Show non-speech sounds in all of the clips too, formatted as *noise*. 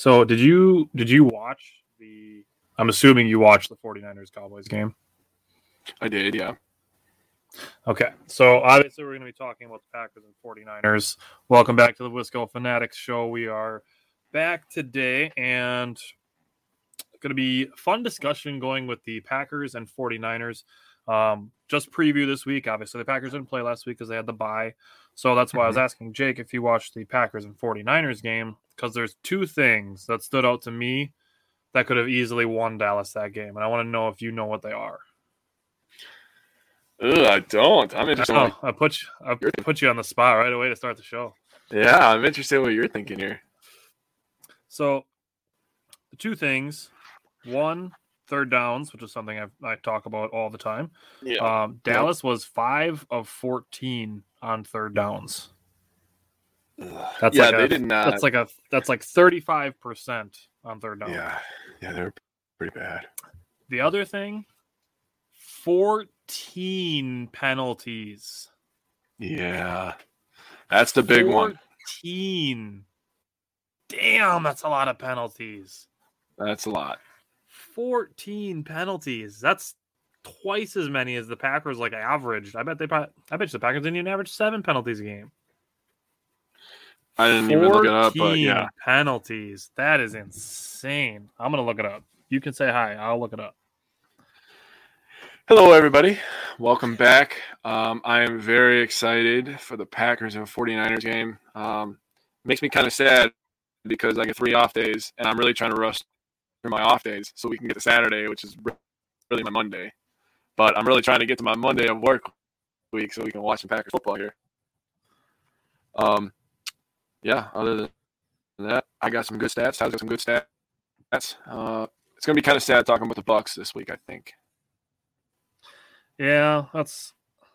So did you did you watch the I'm assuming you watched the 49ers Cowboys game. I did, yeah. Okay. So obviously we're going to be talking about the Packers and 49ers. Welcome back to the Wisco Fanatics show. We are back today and going to be fun discussion going with the Packers and 49ers. Um, just preview this week. Obviously, the Packers didn't play last week because they had the bye. So that's why I was asking Jake if you watched the Packers and 49ers game because there's two things that stood out to me that could have easily won Dallas that game. And I want to know if you know what they are. Ugh, I don't. I'm interested. I, I put you, I put you on the spot right away to start the show. yeah, I'm interested in what you're thinking here. So, the two things: one, third downs, which is something I've, I talk about all the time. Yeah. Um, Dallas was five of fourteen on third downs. That's yeah, like they a, did not. That's like a that's like thirty five percent on third down. yeah, yeah, they're pretty bad. The other thing, fourteen penalties. Yeah, that's the big one. Fourteen. Damn, that's a lot of penalties. That's a lot. 14 penalties. That's twice as many as the Packers like averaged. I bet they pro- I bet you the Packers didn't even average seven penalties a game. I didn't even look it up, but yeah, penalties. That is insane. I'm gonna look it up. You can say hi. I'll look it up. Hello, everybody. Welcome back. Um, I am very excited for the Packers and 49ers game. Um, makes me kind of sad because I get three off days, and I'm really trying to rush through my off days so we can get to Saturday, which is really my Monday. But I'm really trying to get to my Monday of work week so we can watch some Packers football here. Um, yeah. Other than that, I got some good stats. I got some good stats. Uh, it's gonna be kind of sad talking about the Bucks this week. I think. Yeah, that's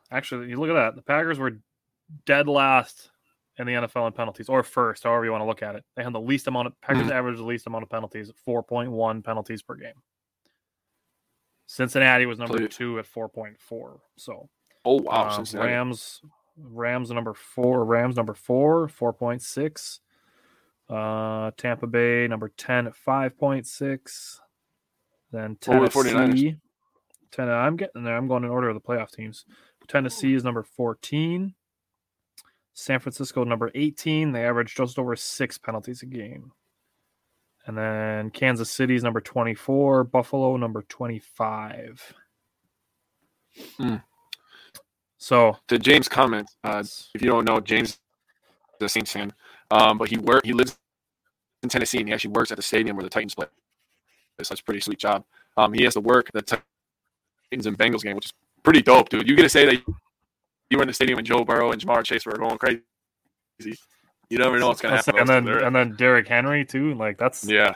actually you look at that. The Packers were dead last in the NFL in penalties, or first, however you want to look at it. They had the least amount of Packers Mhm. averaged the least amount of penalties, four point one penalties per game. Cincinnati was number two at four point four. So Oh wow, uh, Cincinnati. Rams, Rams number four, Rams number four, four point six. Uh, Tampa Bay number ten at five point six. Then What were the 49ers? Tennessee. Ten, I'm getting there. I'm going in order of the playoff teams. Tennessee is number fourteen. San Francisco number eighteen. They average just over six penalties a game. And then Kansas City's number twenty-four. Buffalo number twenty-five. Hmm. So to James' comment, uh, if you don't know, James is a Saints fan, um, but he work he lives in Tennessee and he actually works at the stadium where the Titans play. So that's a pretty sweet job. Um, he has to work the Titans and Bengals game, which is pretty dope, dude. You get to say that you were in the stadium when Joe Burrow and Ja'Marr Chase were going crazy. You never know what's gonna happen. and then and then Derrick Henry too. Like that's yeah,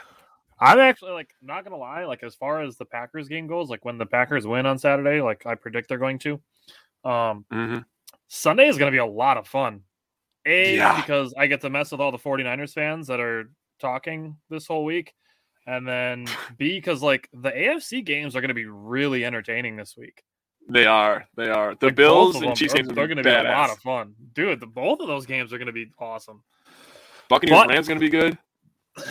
I'm actually like not gonna lie. Like as far as the Packers game goes, like when the Packers win on Saturday, like I predict they're going to. Um, hmm Sunday is gonna be a lot of fun. A Yeah. because I get to mess with all the 49ers fans that are talking this whole week. And then *laughs* B because like the AFC games are gonna be really entertaining this week. They are. They are. The Like, Bills and Chiefs games they're gonna be be a lot of fun. Dude, the, both of those games are gonna be awesome. Buccaneers But- Rams gonna be good. *sighs*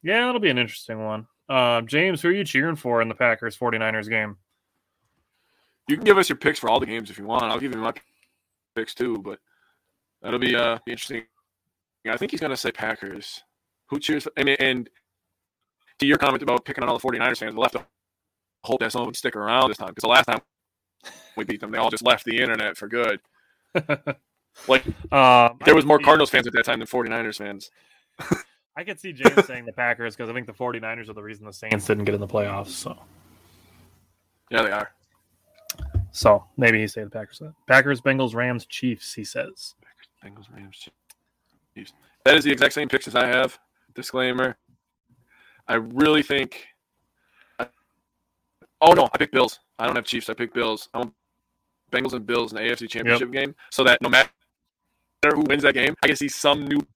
Yeah, that'll be an interesting one. Uh, James, who are you cheering for in the Packers 49ers game? You can give us your picks for all the games if you want. I'll give you my picks too, but that'll be uh interesting. Yeah, I think he's gonna say Packers. Who cheers? I mean, and to your comment about picking on all the 49ers fans, have to hope that some of them stick around this time because the last time we beat them, they all just left the internet for good. *laughs* Like Um, there was more Cardinals fans at that time than 49ers fans. *laughs* I could see James saying the Packers because I think the 49ers are the reason the Saints didn't get in the playoffs. So, Yeah, they are. So maybe he say the Packers. Packers, Bengals, Rams, Chiefs. He says. Bengals, Rams, Chiefs. That is the exact same picks as I have. Disclaimer. I really think. Oh no, I picked Bills. I don't have Chiefs. I picked Bills. I want Bengals and Bills in the AFC Championship game, so that no matter who wins that game, I can see some new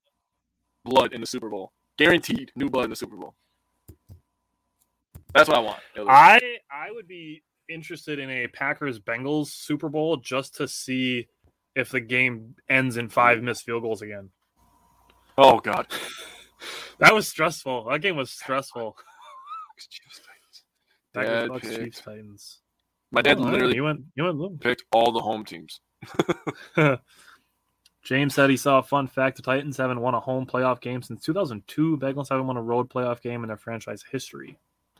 blood in the Super Bowl. Guaranteed new blood in the Super Bowl. That's what I want. I I would be interested in a Packers Bengals Super Bowl just to see if the game ends in five missed field goals again. Oh God, *laughs* that was stressful. That game was stressful. *laughs* Packers, Bucks, Chiefs, Titans. My dad Oh, literally you went you went picked all the home teams. *laughs* *laughs* James said he saw a fun fact: the Titans haven't won a home playoff game since 2002. Bengals haven't won a road playoff game in their franchise history.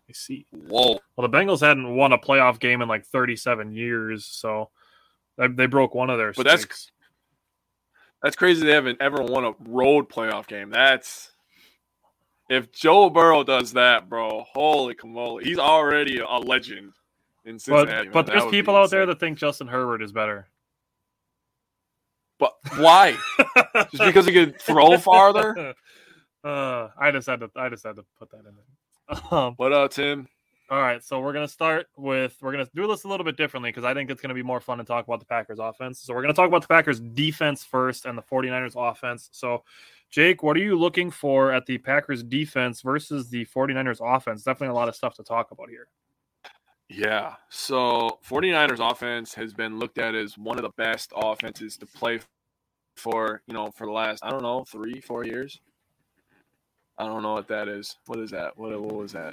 I see. Whoa. Well, the Bengals hadn't won a playoff game in like 37 years, so they, they broke one of their. But that's- That's crazy. They haven't ever won a road playoff game. That's if Joe Burrow does that, bro. Holy camole, he's already a legend in Cincinnati. but but there's That would be people out there that think Justin Herbert is better. But why? *laughs* Just because he could throw farther? *laughs* Uh, I just had to I just had to put that in there. *laughs* Um, What up, Tim? All right, so we're gonna start with we're gonna do this a little bit differently because I think it's gonna be more fun to talk about the Packers offense. So we're gonna talk about the Packers defense first and the 49ers offense. So Jake, what are you looking for at the Packers defense versus the 49ers offense? Definitely a lot of stuff to talk about here. Yeah. So 49ers offense has been looked at as one of the best offenses to play for, you know, for the last, I don't know, three, four years. I don't know what that is. What is that? What, what was that?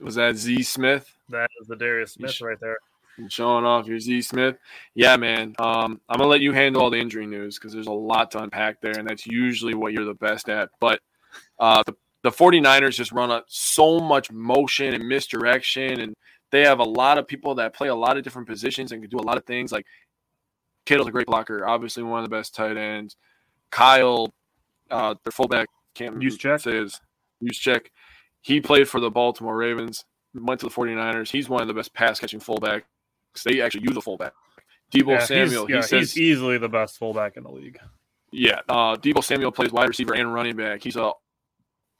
Was that Z Smith? That is the Darius Smith right there. Showing off your Z Smith. Yeah, man. Um, I'm gonna let you handle all the injury news because there's a lot to unpack there, and that's usually what you're the best at. But uh, the the 49ers just run up so much motion and misdirection, and they have a lot of people that play a lot of different positions and can do a lot of things. Like Kittle's a great blocker, obviously one of the best tight ends. Kyle, uh, their fullback, can't Juszczyk? say use check. He played for the Baltimore Ravens, went to the 49ers. He's one of the best pass catching fullbacks. They actually use a fullback. Deebo Yeah, Samuel, he's, yeah, he says, he's easily the best fullback in the league. yeah, uh, Deebo Samuel plays wide receiver and running back. He's a,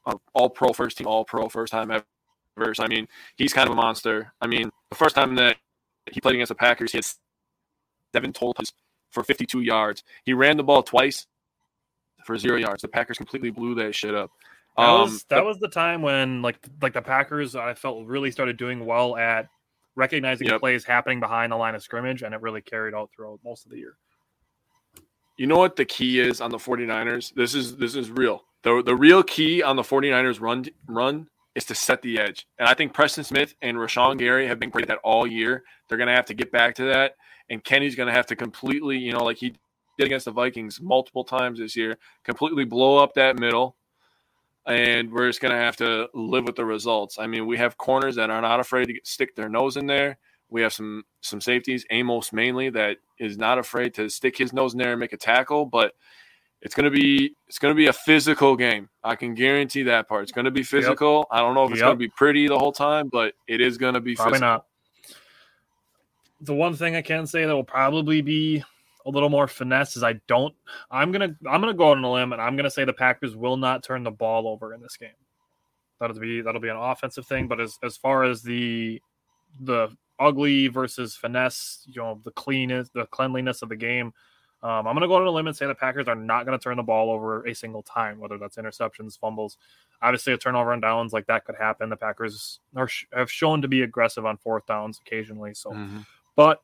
a all pro first team, all pro first time ever. So, I mean, he's kind of a monster. I mean, the first time that he played against the Packers, he had seven total for 52 yards. He ran the ball twice for zero yards. The Packers completely blew that shit up. That Um, was that was the time when like like the Packers I felt really started doing well at recognizing the Yep. plays happening behind the line of scrimmage and it really carried out throughout most of the year. You know what the key is on the 49ers? This is this is real. The the real key on the 49ers run run is to set the edge. And I think Preston Smith and Rashan Gary have been great at that all year. They're gonna have to get back to that. And Kenny's gonna have to completely, you know, like he did against the Vikings multiple times this year, completely blow up that middle. And we're just gonna have to live with the results. I mean, we have corners that are not afraid to get, stick their nose in there. We have some some safeties, Amos mainly, that is not afraid to stick his nose in there and make a tackle. But it's gonna be it's gonna be a physical game. I can guarantee that part. It's gonna be physical. I don't know if it's Yep. gonna be pretty the whole time, but it is gonna be Probably physical. not. The one thing I can say that will probably be a little more finesse is I don't I'm gonna I'm gonna go on a limb and I'm gonna say the Packers will not turn the ball over in this game. That'll be that'll be an offensive thing, but as as far as the the ugly versus finesse, you know, the cleanness, the cleanliness of the game. Um, I'm going to go on a limb and say the Packers are not going to turn the ball over a single time, whether that's interceptions, fumbles. Obviously, a turnover on downs like that could happen. The Packers are have shown to be aggressive on fourth downs occasionally. So, Mhm. but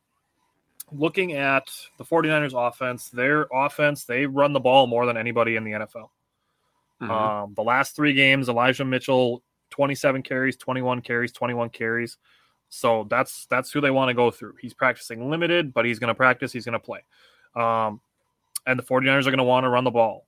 looking at the 49ers offense, their offense, they run the ball more than anybody in the NFL. Mhm. Um, the last three games, Elijah Mitchell, 27 carries, 21 carries, 21 carries. So that's that's who they want to go through. He's practicing limited, but he's going to practice. He's going to play. Um, and the 49ers are going to want to run the ball.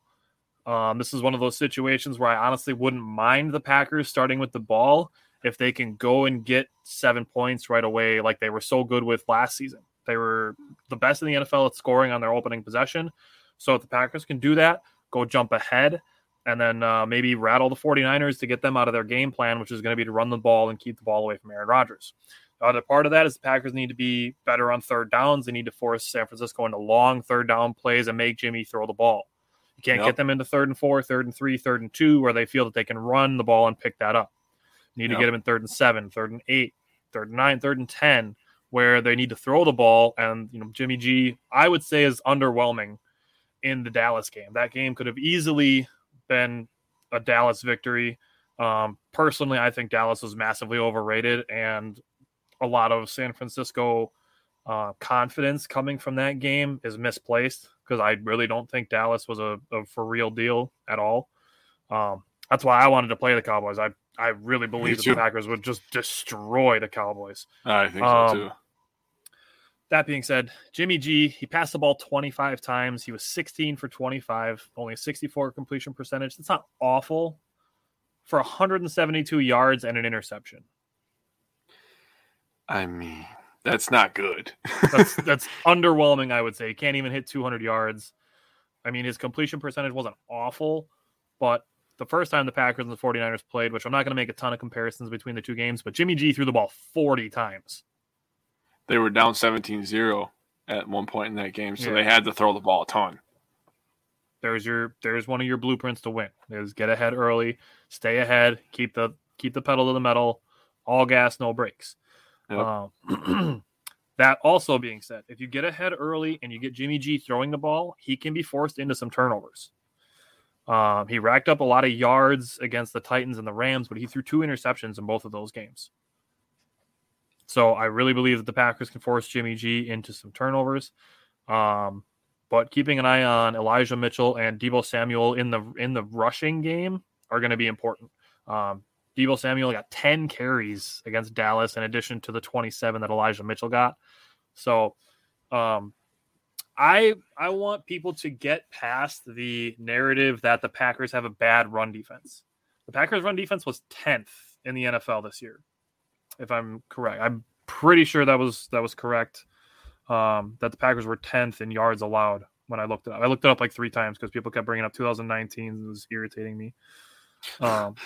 Um, this is one of those situations where I honestly wouldn't mind the Packers starting with the ball if they can go and get seven points right away, like they were so good with last season. They were the best in the NFL at scoring on their opening possession. So if the Packers can do that, go jump ahead and then uh, maybe rattle the 49ers to get them out of their game plan, which is going to be to run the ball and keep the ball away from Aaron Rodgers. The other part of that is the Packers need to be better on third downs. They need to force San Francisco into long third down plays and make Jimmy throw the ball. You can't Yep. get them into third and four, third and three, third and two, where they feel that they can run the ball and pick that up. You need Yep. to get them in third and seven, third and eight, third and nine, third and ten, where they need to throw the ball. And you know, Jimmy G, I would say, is underwhelming in the Dallas game. That game could have easily been a Dallas victory. Um, personally, I think Dallas was massively overrated, and a lot of San Francisco uh, confidence coming from that game is misplaced because I really don't think Dallas was a, a for real deal at all. Um, that's why I wanted to play the Cowboys. I I really believe that the Packers would just destroy the Cowboys. I think Um, so too. That being said, Jimmy G, he passed the ball 25 times. He was 16 for 25, only a 64 completion percentage. That's not awful for 172 yards and an interception. I mean, that's not good. That's *laughs* that's underwhelming, I would say. He can't even hit 200 yards. I mean, his completion percentage wasn't awful, but the first time the Packers and the 49ers played, which I'm not going to make a ton of comparisons between the two games, but Jimmy G threw the ball 40 times. they were down 17-0 at one point in that game, so Yeah. they had to throw the ball a ton. there's your there's one of your blueprints to win is get ahead early stay ahead keep the keep the pedal to the metal all gas no brakes Yep. um, *clears throat* that also being said if you get ahead early and you get jimmy g throwing the ball he can be forced into some turnovers um, he racked up a lot of yards against the titans and the rams but he threw two interceptions in both of those games so i really believe that the packers can force jimmy g into some turnovers um, but keeping an eye on Elijah Mitchell and Deebo Samuel in the in the rushing game are going to be important. Um, Deebo Samuel got 10 carries against Dallas in addition to the 27 that Elijah Mitchell got. So um, I I want people to get past the narrative that the Packers have a bad run defense. The Packers run defense was 10th in the NFL this year. If I'm correct. I'm pretty sure that was that was correct um, that the Packers were 10th in yards allowed when I looked it up. I looked it up like three times because people kept bringing up 2019. and It was irritating me. Um,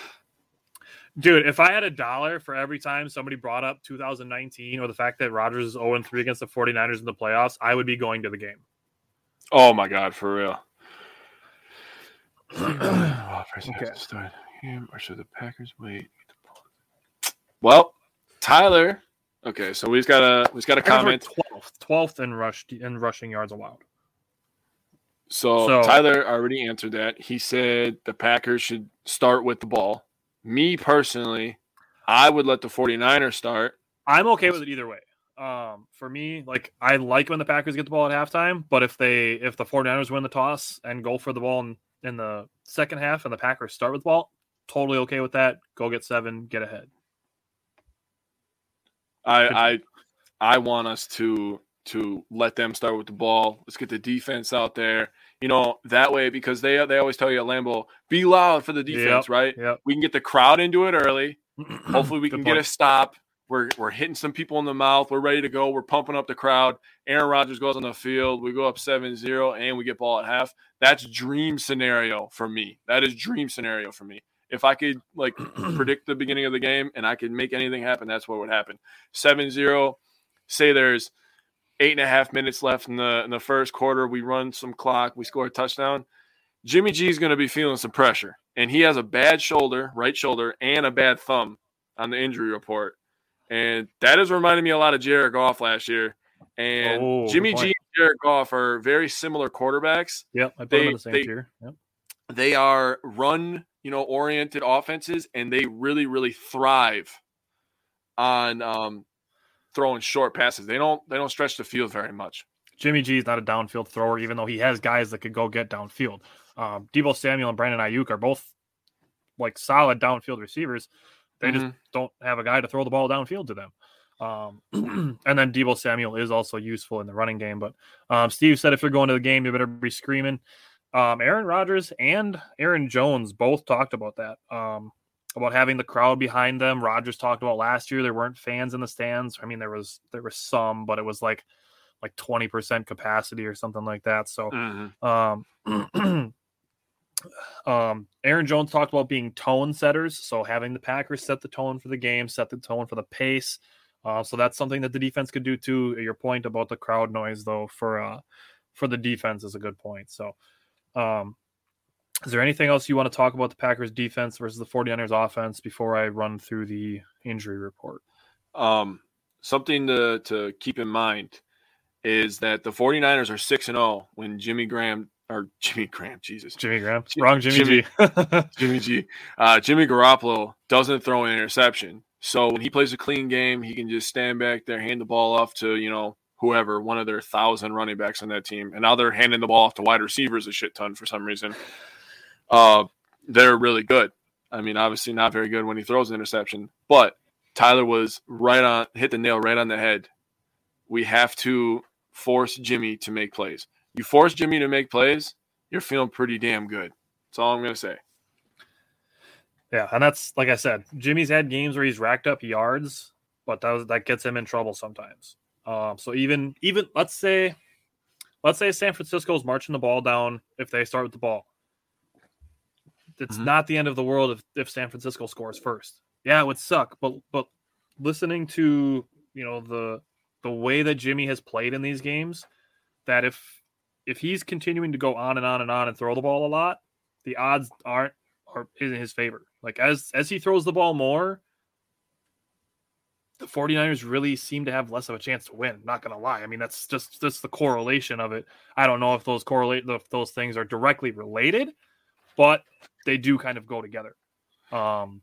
dude, if I had a dollar for every time somebody brought up 2019 or the fact that Rodgers is 0 3 against the 49ers in the playoffs, I would be going to the game. Oh my god, for real. *clears throat* Oh, okay. Start game, or should the Packers wait? Well, Tyler. Okay, so we've got a we've got a Packers comment. 12th, 12th in rush in rushing yards allowed. So, So- Tyler already answered that. He said the Packers should start with the ball. Me personally, I would let the 49ers start. I'm okay with it either way. Um, for me, like I like when the Packers get the ball at halftime, but if they if the 49ers win the toss and go for the ball in, in the second half and the Packers start with the ball, totally okay with that. Go get seven, get ahead. I I I want us to to let them start with the ball. Let's get the defense out there. You know, that way because they they always tell you at Lambeau, be loud for the defense, Yep, right? Yep. We can get the crowd into it early. *clears throat* Hopefully we Good can get a stop. We're we're hitting some people in the mouth. We're ready to go. We're pumping up the crowd. Aaron Rodgers goes on the field. We go up 7-0 and we get ball at half. That's dream scenario for me. That is dream scenario for me. If I could like *clears throat* predict the beginning of the game and I could make anything happen, that's what would happen. 7-0. Say there's eight and a half minutes left in the in the first quarter. We run some clock. We score a touchdown. Jimmy G is going to be feeling some pressure, and he has a bad shoulder, right shoulder, and a bad thumb on the injury report, and that is reminding me a lot of Jared Goff last year. And Oh, Jimmy G and Jared Goff are very similar quarterbacks. Yep. I put They- them the same they- tier. Yep. They are run, you know, oriented offenses, and they really, really thrive on um, throwing short passes. They don't they don't stretch the field very much. Jimmy G is not a downfield thrower, even though he has guys that could go get downfield. Um, Deebo Samuel and Brandon Aiyuk are both like solid downfield receivers. They just don't have a guy to throw the ball downfield to them. Um, *clears throat* and then Deebo Samuel is also useful in the running game. But um, Steve said if you're going to the game, you better be screaming. Um, Aaron Rodgers and Aaron Jones both talked about that. Um, about having the crowd behind them. Rodgers talked about last year there weren't fans in the stands. I mean there was there was some, but it was like like 20% capacity or something like that. So Mhm. um, *clears throat* um, Aaron Jones talked about being tone setters, so having the Packers set the tone for the game, set the tone for the pace. Uh, so that's something that the defense could do too. Your point about the crowd noise, though, for uh, for the defense is a good point. So, um, is there anything else you want to talk about the Packers defense versus the 49ers offense before I run through the injury report? Um, something to, to keep in mind is that the 49ers are 6 and 0 when Jimmy Graham or Jimmy Graham, Jesus. Jimmy Graham. Wrong Jimmy, Jimmy G. *laughs* Jimmy G. Uh, Jimmy Garoppolo doesn't throw an interception. So when he plays a clean game, he can just stand back there, hand the ball off to, you know, whoever, one of their thousand running backs on that team. And now they're handing the ball off to wide receivers a shit ton for some reason. Uh, they're really good. I mean, obviously not very good when he throws an interception, but Tyler was right on, hit the nail right on the head. We have to force Jimmy to make plays. You force Jimmy to make plays, you're feeling pretty damn good. That's all I'm going to say. Yeah, and that's like I said, Jimmy's had games where he's racked up yards, but that was, that gets him in trouble sometimes. Um, so even even let's say let's say San Francisco's marching the ball down if they start with the ball. It's Mhm. not the end of the world if, if San Francisco scores first. Yeah, it would suck, but but listening to you know the the way that Jimmy has played in these games, that if if he's continuing to go on and on and on and throw the ball a lot, the odds aren't are in his favor. Like as as he throws the ball more, the 49ers really seem to have less of a chance to win. Not gonna lie. I mean, that's just that's the correlation of it. I don't know if those correlate if those things are directly related, but they do kind of go together. Um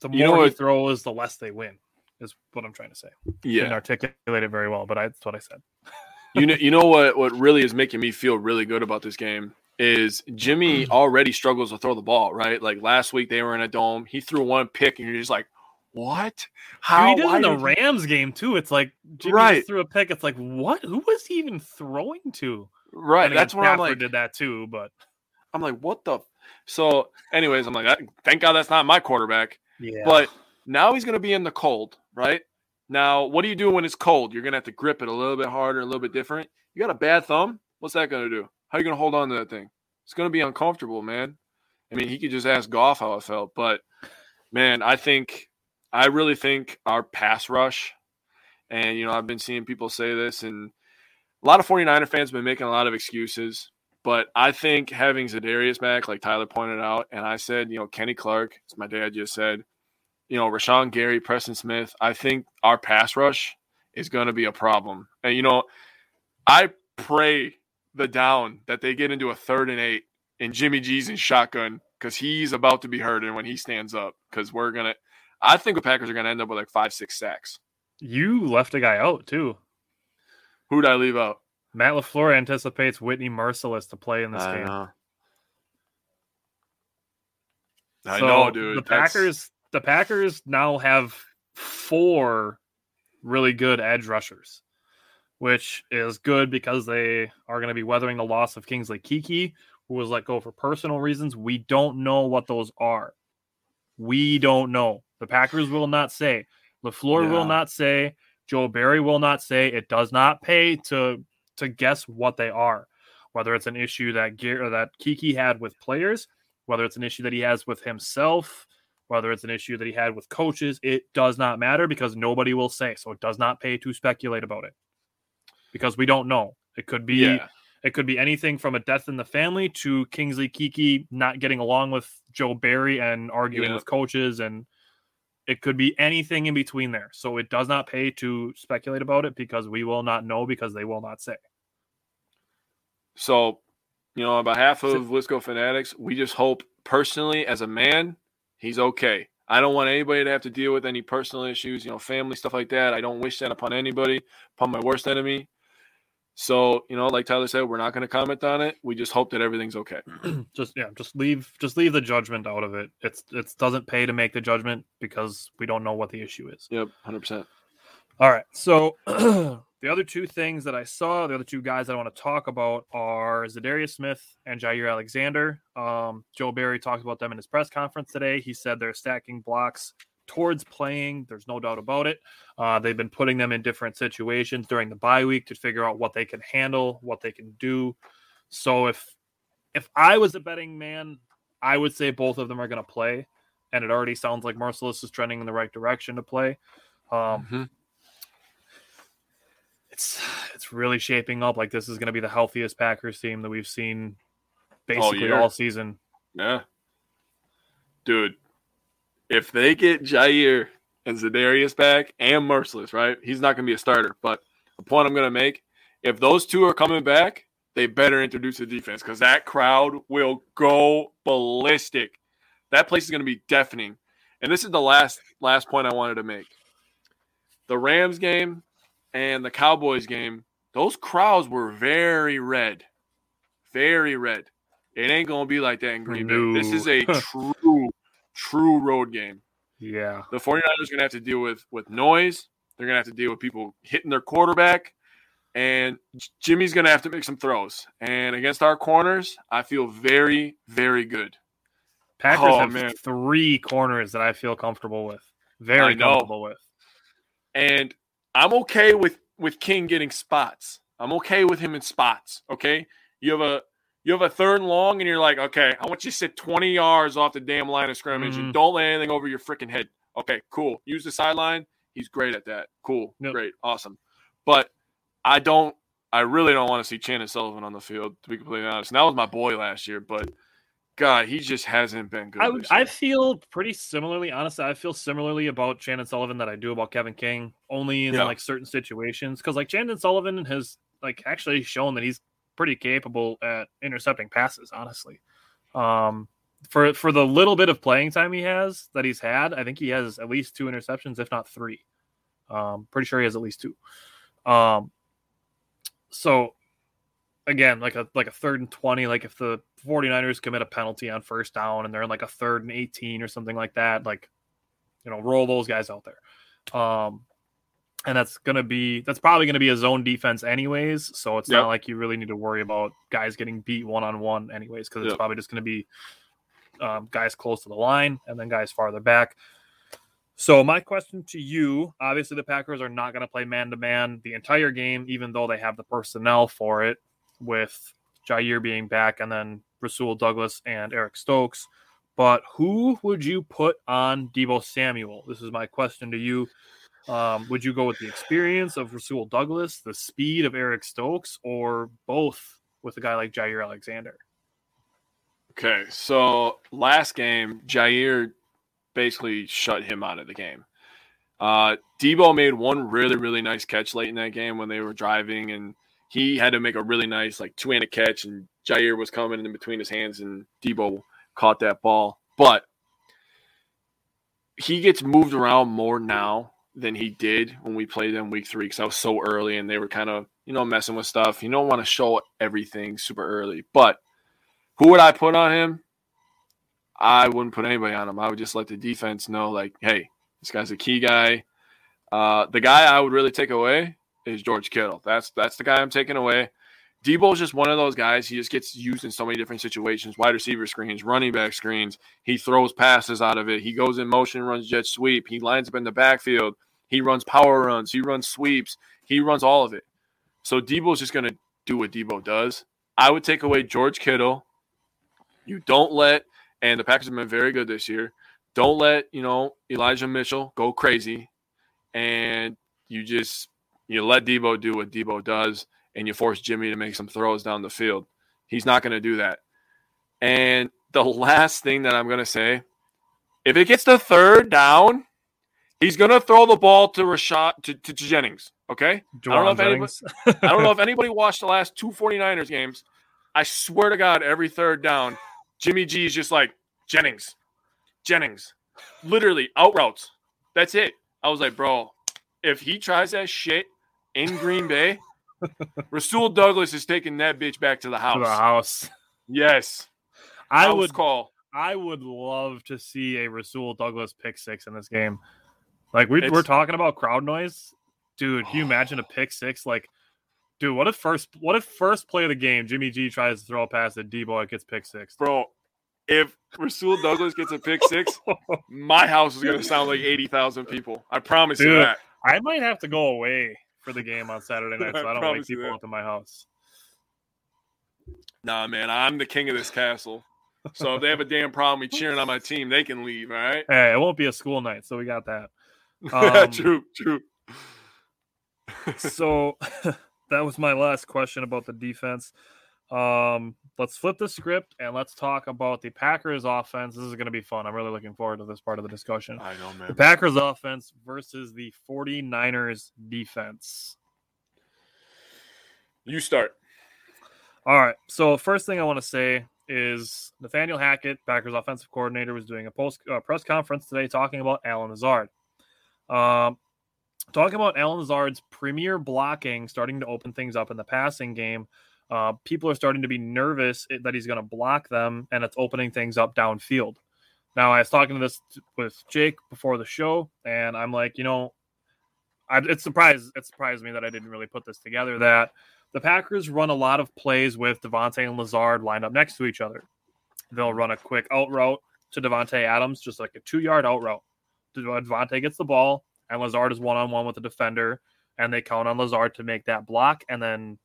the more You know he what- throws, the less they win, is what I'm trying to say. Yeah, Didn't articulate it very well, but I, that's what I said. you know, you know what? What really is making me feel really good about this game is Jimmy already struggles to throw the ball. Right, like last week they were in a dome. He threw one pick, and you're just like, "What? How? he did in the did he-" Rams game too. It's like Jimmy Right. just threw a pick. It's like what? Who was he even throwing to? Right. That's what I'm like. Did that too, but I'm like, what the? So, anyways, I'm like, thank God that's not my quarterback. yeah. But now he's going to be in the cold, right? Now, what do you do when it's cold? You're going to have to grip it a little bit harder, a little bit different. You got a bad thumb? What's that going to do? How are you going to hold on to that thing? It's going to be uncomfortable, man. I mean, he could just ask Goff how it felt, but man, I think, I really think our pass rush, and you know, I've been seeing people say this, and a lot of 49er fans have been making a lot of excuses. But I think having Zadarius back, like Tyler pointed out, and I said, you know, Kenny Clark, as my dad just said, you know, Rashan Gary, Preston Smith, I think our pass rush is going to be a problem. And, you know, I pray the down that they get into a third and eight and Jimmy G's in shotgun because he's about to be hurt and when he stands up because we're going to, I think the Packers are going to end up with like five, six sacks. you left a guy out too. Who'd I leave out? Matt LaFleur anticipates Whitney Mercilus to play in this I game. know. I So know, dude. The That's- Packers, the Packers now have four really good edge rushers, which is good because they are going to be weathering the loss of Kingsley Keke, who was let go for personal reasons. We don't know what those are. We don't know. The Packers will not say. LaFleur will not say. Joe Barry will not say. It does not pay to to guess what they are. Whether it's an issue that Gear uh, that Keke had with players, whether it's an issue that he has with himself, whether it's an issue that he had with coaches, it does not matter because nobody will say. So it does not pay to speculate about it because we don't know. It could be Yeah. it could be anything from a death in the family to Kingsley Keke not getting along with Joe Barry and arguing Yeah. with coaches and it could be anything in between there. So it does not pay to speculate about it because we will not know because they will not say. So, you know, on behalf of Wisco Fanatics, we just hope personally, as a man, he's okay. I don't want anybody to have to deal with any personal issues, you know, family stuff like that. I don't wish that upon anybody, upon my worst enemy. So, you know, like Tyler said, we're not going to comment on it. We just hope that everything's okay. *clears throat* just yeah, just leave just leave the judgment out of it. It's it doesn't pay to make the judgment because we don't know what the issue is. Yep, hundred percent. All right. So *clears throat* the other two things that I saw, the other two guys I want to talk about are Zadarius Smith and Jaire Alexander. Um, Joe Barry talked about them in his press conference today. He said they're stacking blocks towards playing. There's no doubt about it. Uh, they've been putting them in different situations during the bye week to figure out what they can handle, what they can do. So if if I was a betting man, I would say both of them are going to play, and it already sounds like Mercilus is trending in the right direction to play. Um, Mhm. it's it's really shaping up like this is going to be the healthiest Packers team that we've seen basically year. all season. Yeah. Dude, if they get Jaire and Zadarius back and Mercilus, right? He's not going to be a starter. But the point I'm going to make if those two are coming back, they better introduce the defense because that crowd will go ballistic. That place is going to be deafening. And this is the last last point I wanted to make. The Rams game and the Cowboys game, those crowds were very red. Very red. It ain't gonna be like that in Green Bay. This is a. *laughs* true, road game. Yeah. The 49ers are gonna have to deal with with noise. They're gonna have to deal with people hitting their quarterback. And Jimmy's gonna have to make some throws. And against our corners, I feel very, very good. Packers Oh, have man. three corners that I feel comfortable with. Very comfortable with. And I'm okay with with King getting spots. I'm okay with him in spots. Okay, you have a you have a third and long, and you're like, okay, I want you to sit 20 yards off the damn line of scrimmage Mhm. and don't let anything over your freaking head. Okay, cool. Use the sideline. He's great at that. Cool, Yep. great, awesome. But I don't. I really don't want to see Chandon Sullivan on the field. To be completely honest, and that was my boy last year, but God, he just hasn't been good. I, I feel pretty similarly. Honestly, I feel similarly about Chandon Sullivan that I do about Kevin King, only in Yeah. like certain situations. Because like Chandon Sullivan has like actually shown that he's pretty capable at intercepting passes. Honestly, um, for for the little bit of playing time he has that he's had, I think he has at least two interceptions, if not three. Um, pretty sure he has at least two. Um, so again, like a like a third and 20, like if the 49ers commit a penalty on first down and they're in like a third and 18 or something like that, like you know, roll those guys out there. Um and that's gonna be that's probably gonna be a zone defense anyways. So it's Yep. not like you really need to worry about guys getting beat one on one anyways, because it's Yep. probably just gonna be um, guys close to the line and then guys farther back. So my question to you, obviously the Packers are not going to play man to man the entire game, even though they have the personnel for it, with Jaire being back and then Rasul Douglas and Eric Stokes. But who would you put on Deebo Samuel? This is my question to you. Um, would you go with the experience of Rasul Douglas, the speed of Eric Stokes, or both with a guy like Jaire Alexander? Okay, so last game, Jaire basically shut him out of the game. Uh, Deebo made one really, really nice catch late in that game when they were driving, and he had to make a really nice, like, two handed catch, and Jaire was coming in between his hands, and Deebo caught that ball. But he gets moved around more now than he did when we played them week three because I was so early and they were kind of, you know, messing with stuff. You don't want to show everything super early, but who would I put on him? I wouldn't put anybody on him. I would just let the defense know, like, hey, this guy's a key guy. Uh, the guy I would really take away is George Kittle. That's that's the guy I'm taking away. Deebo's just one of those guys. He just gets used in so many different situations: wide receiver screens, running back screens. He throws passes out of it. He goes in motion, runs jet sweep. He lines up in the backfield. He runs power runs. He runs sweeps. He runs all of it. So Deebo's just going to do what Deebo does. I would take away George Kittle. You don't let, and the Packers have been very good this year. Don't let you know Elijah Mitchell go crazy, and you just you let Deebo do what Deebo does, and you force Jimmy to make some throws down the field. He's not going to do that. And the *laughs* last thing that I'm going to say, if it gets to third down, he's going to throw the ball to Rashad to, to Jennings. Okay, don't know if anybody- I don't know if *laughs* anybody watched the last two 49ers games. I swear to God, every third down, Jimmy G is just like Jennings, Jennings, literally out routes. That's it. I was like, bro, if he tries that shit in Green Bay, *laughs* Rasul Douglas is taking that bitch back to the to house. the house. Yes, I House would call. I would love to see a Rasul Douglas pick six in this game. Like we, we're talking about crowd noise, dude. Can you *sighs* imagine a pick six? Like, dude, what if first what if first play of the game, Jimmy G tries to throw a pass at Deebo, it gets pick six. bro. If Rasul Douglas gets a pick six, *laughs* my house is gonna sound like eighty thousand people. I promise you that. I might have to go away for the game on Saturday *laughs* night, so I I don't you people up my house. Nah, man, I'm the king of this castle. So if they have a damn problem with cheering on my team, they can leave. All right. *laughs* Hey, it won't be a school night, so we got that. *laughs* Um, true, true. so *laughs* that was my last question about the defense. Um, let's flip the script and let's talk about the Packers offense. This is going to be fun. I'm really looking forward to this part of the discussion. I know, man. The Packers offense versus the 49ers defense. You start. All right. So first thing I want to say is Nathaniel Hackett, Packers offensive coordinator, was doing a post uh, press conference today talking about Allen Lazard. Um, talking about Allen Lazard's premier blocking, starting to open things up in the passing game. Uh, people are starting to be nervous that he's going to block them, and it's opening things up downfield. Now, I was talking to this with Jake before the show, and I'm like, you know, I, it surprised it surprised me that I didn't really put this together. That the Packers run a lot of plays with Davante and Lazard lined up next to each other. They'll run a quick out route to Davante Adams, just like a two yard out route. Davante gets the ball, and Lazard is one on one with the defender, and they count on Lazard to make that block, and then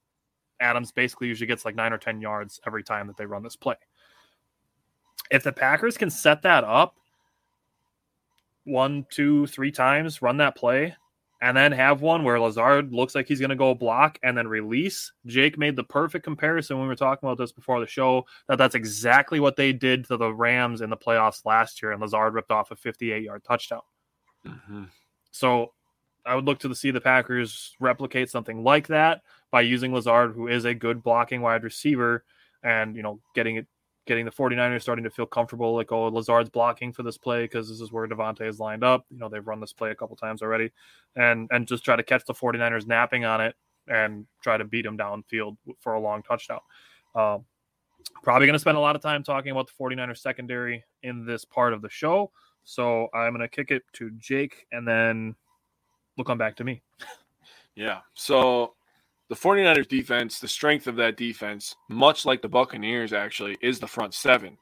Adams basically usually gets like nine or 10 yards every time that they run this play. If the Packers can set that up one, two, three times, run that play, and then have one where Lazard looks like he's going to go block and then release. Jake made the perfect comparison when we were talking about this before the show that that's exactly what they did to the Rams in the playoffs last year, and Lazard ripped off a 58 yard touchdown. Mm-hmm. So I would look to see the Packers replicate something like that by using Lazard, who is a good blocking wide receiver, and you know, getting it getting the 49ers starting to feel comfortable like oh Lazard's blocking for this play because this is where Davante is lined up. You know, they've run this play a couple times already and and just try to catch the 49ers napping on it and try to beat them downfield for a long touchdown. Um, probably going to spend a lot of time talking about the 49ers secondary in this part of the show. So I'm going to kick it to Jake and then we'll come back to me. *laughs* Yeah. So the 49ers defense, the strength of that defense, much like the Buccaneers actually, is the front seven,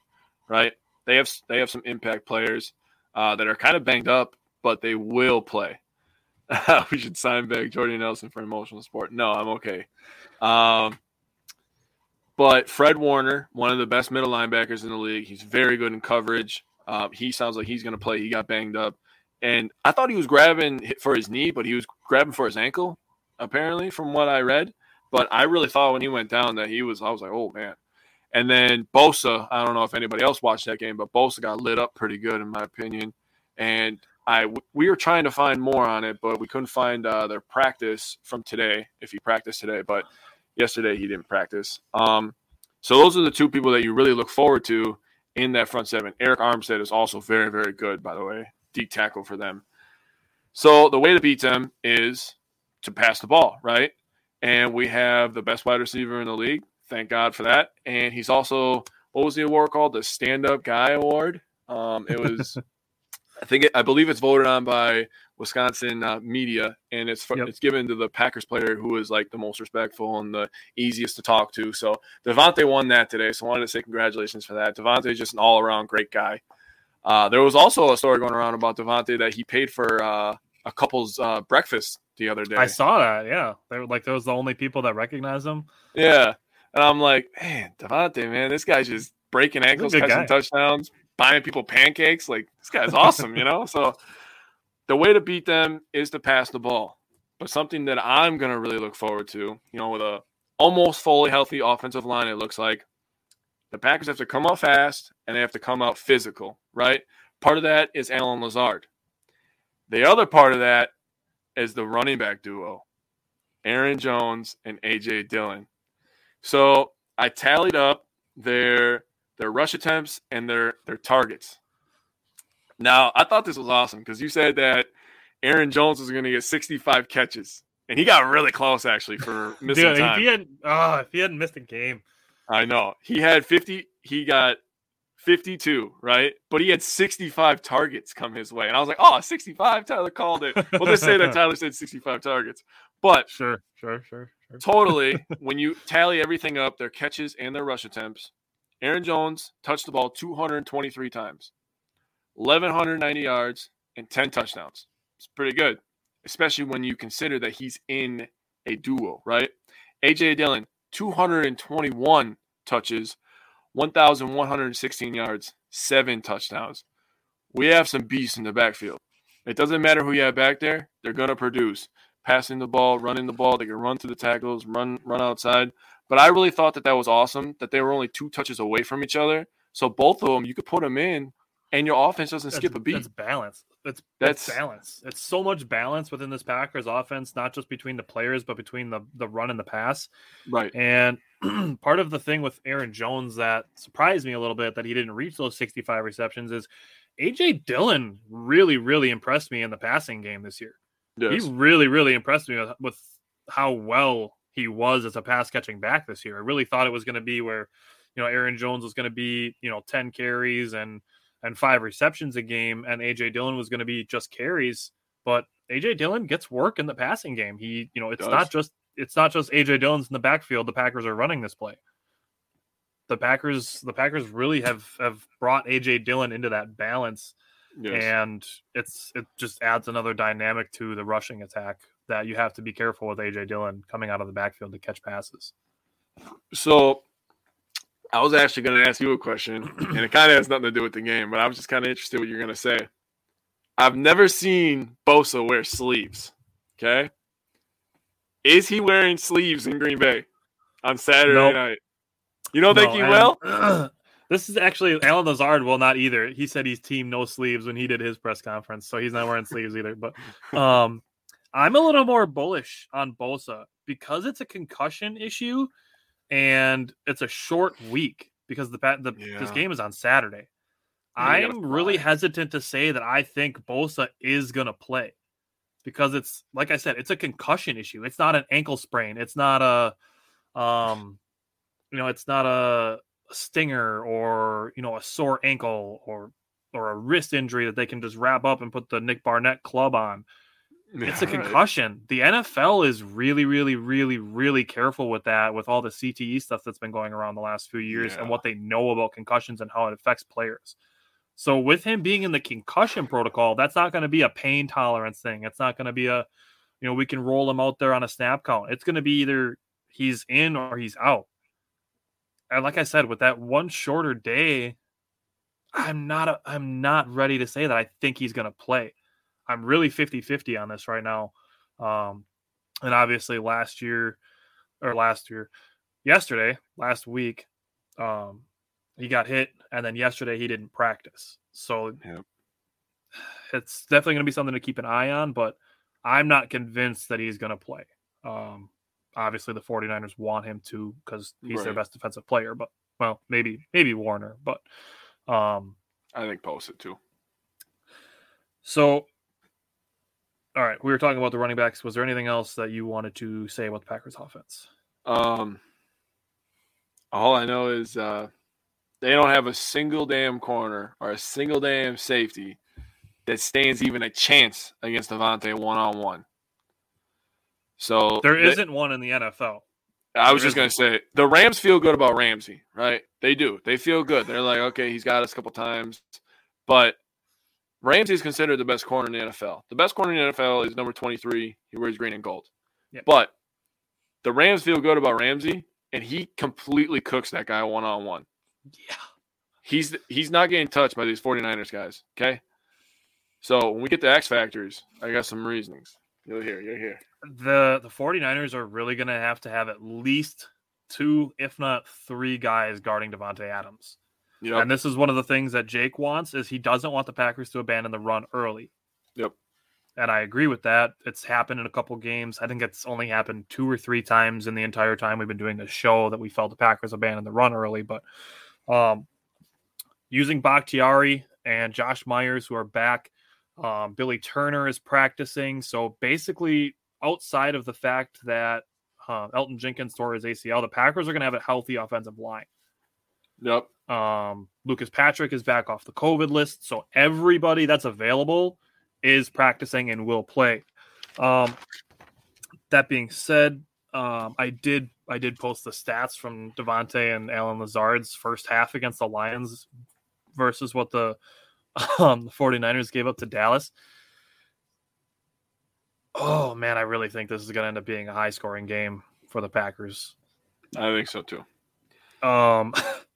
right? They have they have some impact players uh, that are kind of banged up, but they will play. *laughs* we should sign back Jordy Nelson for emotional support. No, I'm okay. Um, but Fred Warner, one of the best middle linebackers in the league, he's very good in coverage. Um, he sounds like he's going to play. He got banged up, and I thought he was grabbing for his knee, but he was grabbing for his ankle apparently, from what I read. But I really thought when he went down that he was, I was like, oh man. And then Bosa, I don't know if anybody else watched that game, but Bosa got lit up pretty good in my opinion. And I we were trying to find more on it, but we couldn't find uh, their practice from today. If he practiced today, but yesterday he didn't practice. Um, so those are the two people that you really look forward to in that front seven. Arik Armstead is also very very good, by the way, deep tackle for them. So the way to beat them is to pass the ball, right? And we have the best wide receiver in the league. Thank God for that. And he's also what was the award called? The Stand Up Guy Award. Um, it was, *laughs* I think, it, I believe it's voted on by Wisconsin uh, media, and it's yep. it's given to the Packers player who is like the most respectful and the easiest to talk to. So Davante won that today. So I wanted to say congratulations for that. Davante is just an all around great guy. Uh, there was also a story going around about Davante that he paid for uh, a couple's uh, breakfast the other day. I saw that. Yeah, they were like those the only people that recognize him. Yeah, and I'm like, man, Davante, man, this guy's just breaking ankles, catching guy. touchdowns, buying people pancakes. Like this guy's awesome, you know. So the way to beat them is to pass the ball. But something that I'm gonna really look forward to, you know, with a almost fully healthy offensive line, it looks like the Packers have to come out fast and they have to come out physical, right? Part of that is Allen Lazard. The other part of that is the running back duo, Aaron Jones and AJ Dillon. So I tallied up their their rush attempts and their their targets. Now I thought this was awesome because you said that Aaron Jones was going to get 65 catches, and he got really close actually for *laughs* missing Dude, time. If he had, oh, if he hadn't missed a game, I know he had 50. He got 52, right? But he had 65 targets come his way. And I was like, oh, 65? Tyler called it. Well, let's say that Tyler said 65 targets. But *laughs* sure, sure, sure, sure. totally, *laughs* when you tally everything up, their catches and their rush attempts, Aaron Jones touched the ball 223 times, 1,190 yards, and 10 touchdowns. It's pretty good, especially when you consider that he's in a duo, right? AJ Dillon, 221 touches, 1,116 yards, seven touchdowns. We have some beasts in the backfield. It doesn't matter who you have back there; they're gonna produce. Passing the ball, running the ball, they can run through the tackles, run run outside. But I really thought that that was awesome that they were only two touches away from each other. So both of them, you could put them in, and your offense doesn't skip a beat. That's balance. It's That's- that's balance. It's so much balance within this Packers offense, not just between the players, but between the the run and the pass. Right. And *clears throat* part of the thing with Aaron Jones that surprised me a little bit that he didn't reach those 65 receptions is AJ Dillon really, really impressed me in the passing game this year. Yes. He really, really impressed me with, with how well he was as a pass catching back this year. I really thought it was going to be where, you know, Aaron Jones was going to be, you know, 10 carries and and five receptions a game, and AJ Dillon was going to be just carries. But AJ Dillon gets work in the passing game. He, you know, it's Does. not just it's not just AJ Dillon's in the backfield. The Packers are running this play. The Packers, the Packers really have have brought AJ Dillon into that balance Yes. and it's it just adds another dynamic to the rushing attack that you have to be careful with AJ Dillon coming out of the backfield to catch passes. So I was actually going to ask you a question, *clears throat* and it kind of has nothing to do with the game, but I was just kind of interested what you're going to say. I've never seen Bosa wear sleeves. Okay. Is he wearing sleeves in Green Bay on Saturday Nope. night? You don't think No, he and- will? *clears throat* this is actually Allen Lazard will not either. He said he's team no sleeves when he did his press conference, so he's not wearing sleeves either. But *laughs* um, I'm a little more bullish on Bosa because it's a concussion issue and it's a short week because the, the this game is on Saturday. Yeah, I'm really hesitant to say that I think Bosa is gonna play because it's like I said, it's a concussion issue. It's not an ankle sprain. It's not a um, you know, it's not a stinger or you know a sore ankle or or a wrist injury that they can just wrap up and put the Nick Barnett club on. It's a Right. concussion. The NFL is really, really, really, really careful with that, with all the CTE stuff that's been going around the last few years and what they know about concussions and how it affects players. So, with him being in the concussion protocol, that's not going to be a pain tolerance thing. It's not going to be a, you know, we can roll him out there on a snap count. It's going to be either he's in or he's out. And like I said, with that one shorter day, I'm not a, I'm not ready to say that I think he's going to play. I'm really 50-50 on this right now. Um, and obviously last year or last year, yesterday, last week, um, he got hit, and then yesterday he didn't practice. So it's definitely going to be something to keep an eye on, but I'm not convinced that he's going to play. Um, obviously, the 49ers want him to because he's their best defensive player, but well, maybe maybe Warner, but um, I think post it too. so, all right, we were talking about the running backs. Was there anything else that you wanted to say about the Packers offense? Um, all I know is uh, they don't have a single damn corner or a single damn safety that stands even a chance against Davante one on one. So There they- not one in the NFL. I was there just gonna say the Rams feel good about Ramsey, right? They do. They feel good. They're like, okay, he's got us a couple times, but Ramsey is considered the best corner in the NFL. The best corner in the NFL is number twenty-three. He wears green and gold. Yep. But the Rams feel good about Ramsey, and he completely cooks that guy one on one. Yeah. He's he's not getting touched by these 49ers guys. Okay. So when we get to X factors, I got some reasonings. You'll hear, you'll hear. The the 49ers are really going to have to have at least two, if not three guys guarding Davante Adams. Yep. And this is one of the things that Jake wants is he doesn't want the Packers to abandon the run early. Yep. And I agree with that. It's happened in a couple games. I think it's only happened two or three times in the entire time we've been doing this show that we felt the Packers abandoned the run early. But um, using Bakhtiari and Josh Myers, who are back, um, Billy Turner is practicing. So basically, outside of the fact that uh, Elgton Jenkins tore his ACL, the Packers are going to have a healthy offensive line. Yep. Um, Lucas Patrick is back off the COVID list, so everybody that's available is practicing and will play. Um, that being said, um, I did I did post the stats from Davante and Allen Lazard's first half against the Lions versus what the *laughs* um, the 49ers gave up to Dallas. Oh man, I really think this is going to end up being a high scoring game for the Packers. I think so too. Um, *laughs*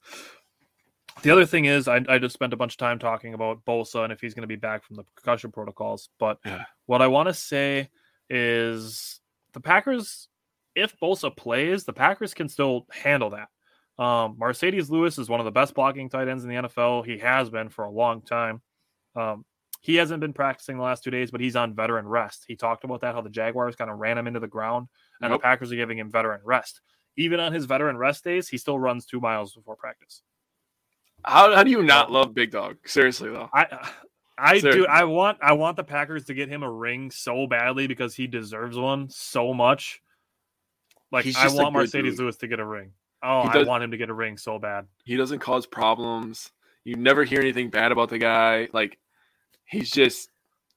The other thing is, I, I just spent a bunch of time talking about Bosa and if he's going to be back from the concussion protocols. But Yeah. what I want to say is the Packers, if Bosa plays, the Packers can still handle that. Um, Marcedes Lewis is one of the best blocking tight ends in the NFL. He has been for a long time. Um, he hasn't been practicing the last two days, but he's on veteran rest. He talked about that, how the Jaguars kind of ran him into the ground, and Nope. the Packers are giving him veteran rest. Even on his veteran rest days, he still runs two miles before practice. How, how do you not love Big Dog? Seriously though. I I Sir. do I want I want the Packers to get him a ring so badly because he deserves one so much. Like I want Marcedes dude. Lewis to get a ring. Oh, He I does- want him to get a ring so bad. He doesn't cause problems. You never hear anything bad about the guy. Like he's just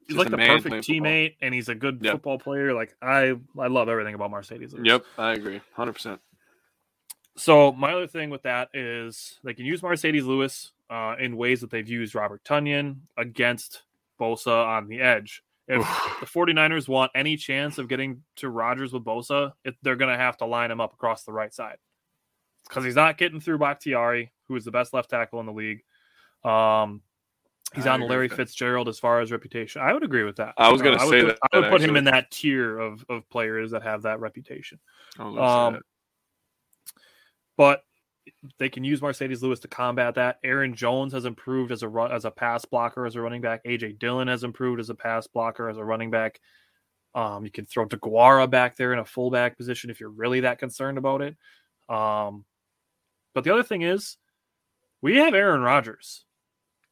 He's just like the perfect playing football. teammate and he's a good Yep. football player. Like I I love everything about Marcedes Lewis. Yep, I agree, hundred percent. So my other thing with that is they can use Marcedes Lewis uh, in ways that they've used Robert Tonyan against Bosa on the edge. If the 49ers want any chance of getting to Rodgers with Bosa, it, they're going to have to line him up across the right side because he's not getting through Bakhtiari, who is the best left tackle in the league. Um, he's I on Larry. Fitzgerald as far as reputation. I would agree with that. I was I would say put, that, I would put him in that tier of, of players that have that reputation. Was Um, that. But they can use Marcedes Lewis to combat that. Aaron Jones has improved as a run, as a pass blocker as a running back. AJ Dillon has improved as a pass blocker as a running back. Um, you can throw Deguara back there in a fullback position if you're really that concerned about it. Um, but the other thing is, we have Aaron Rodgers,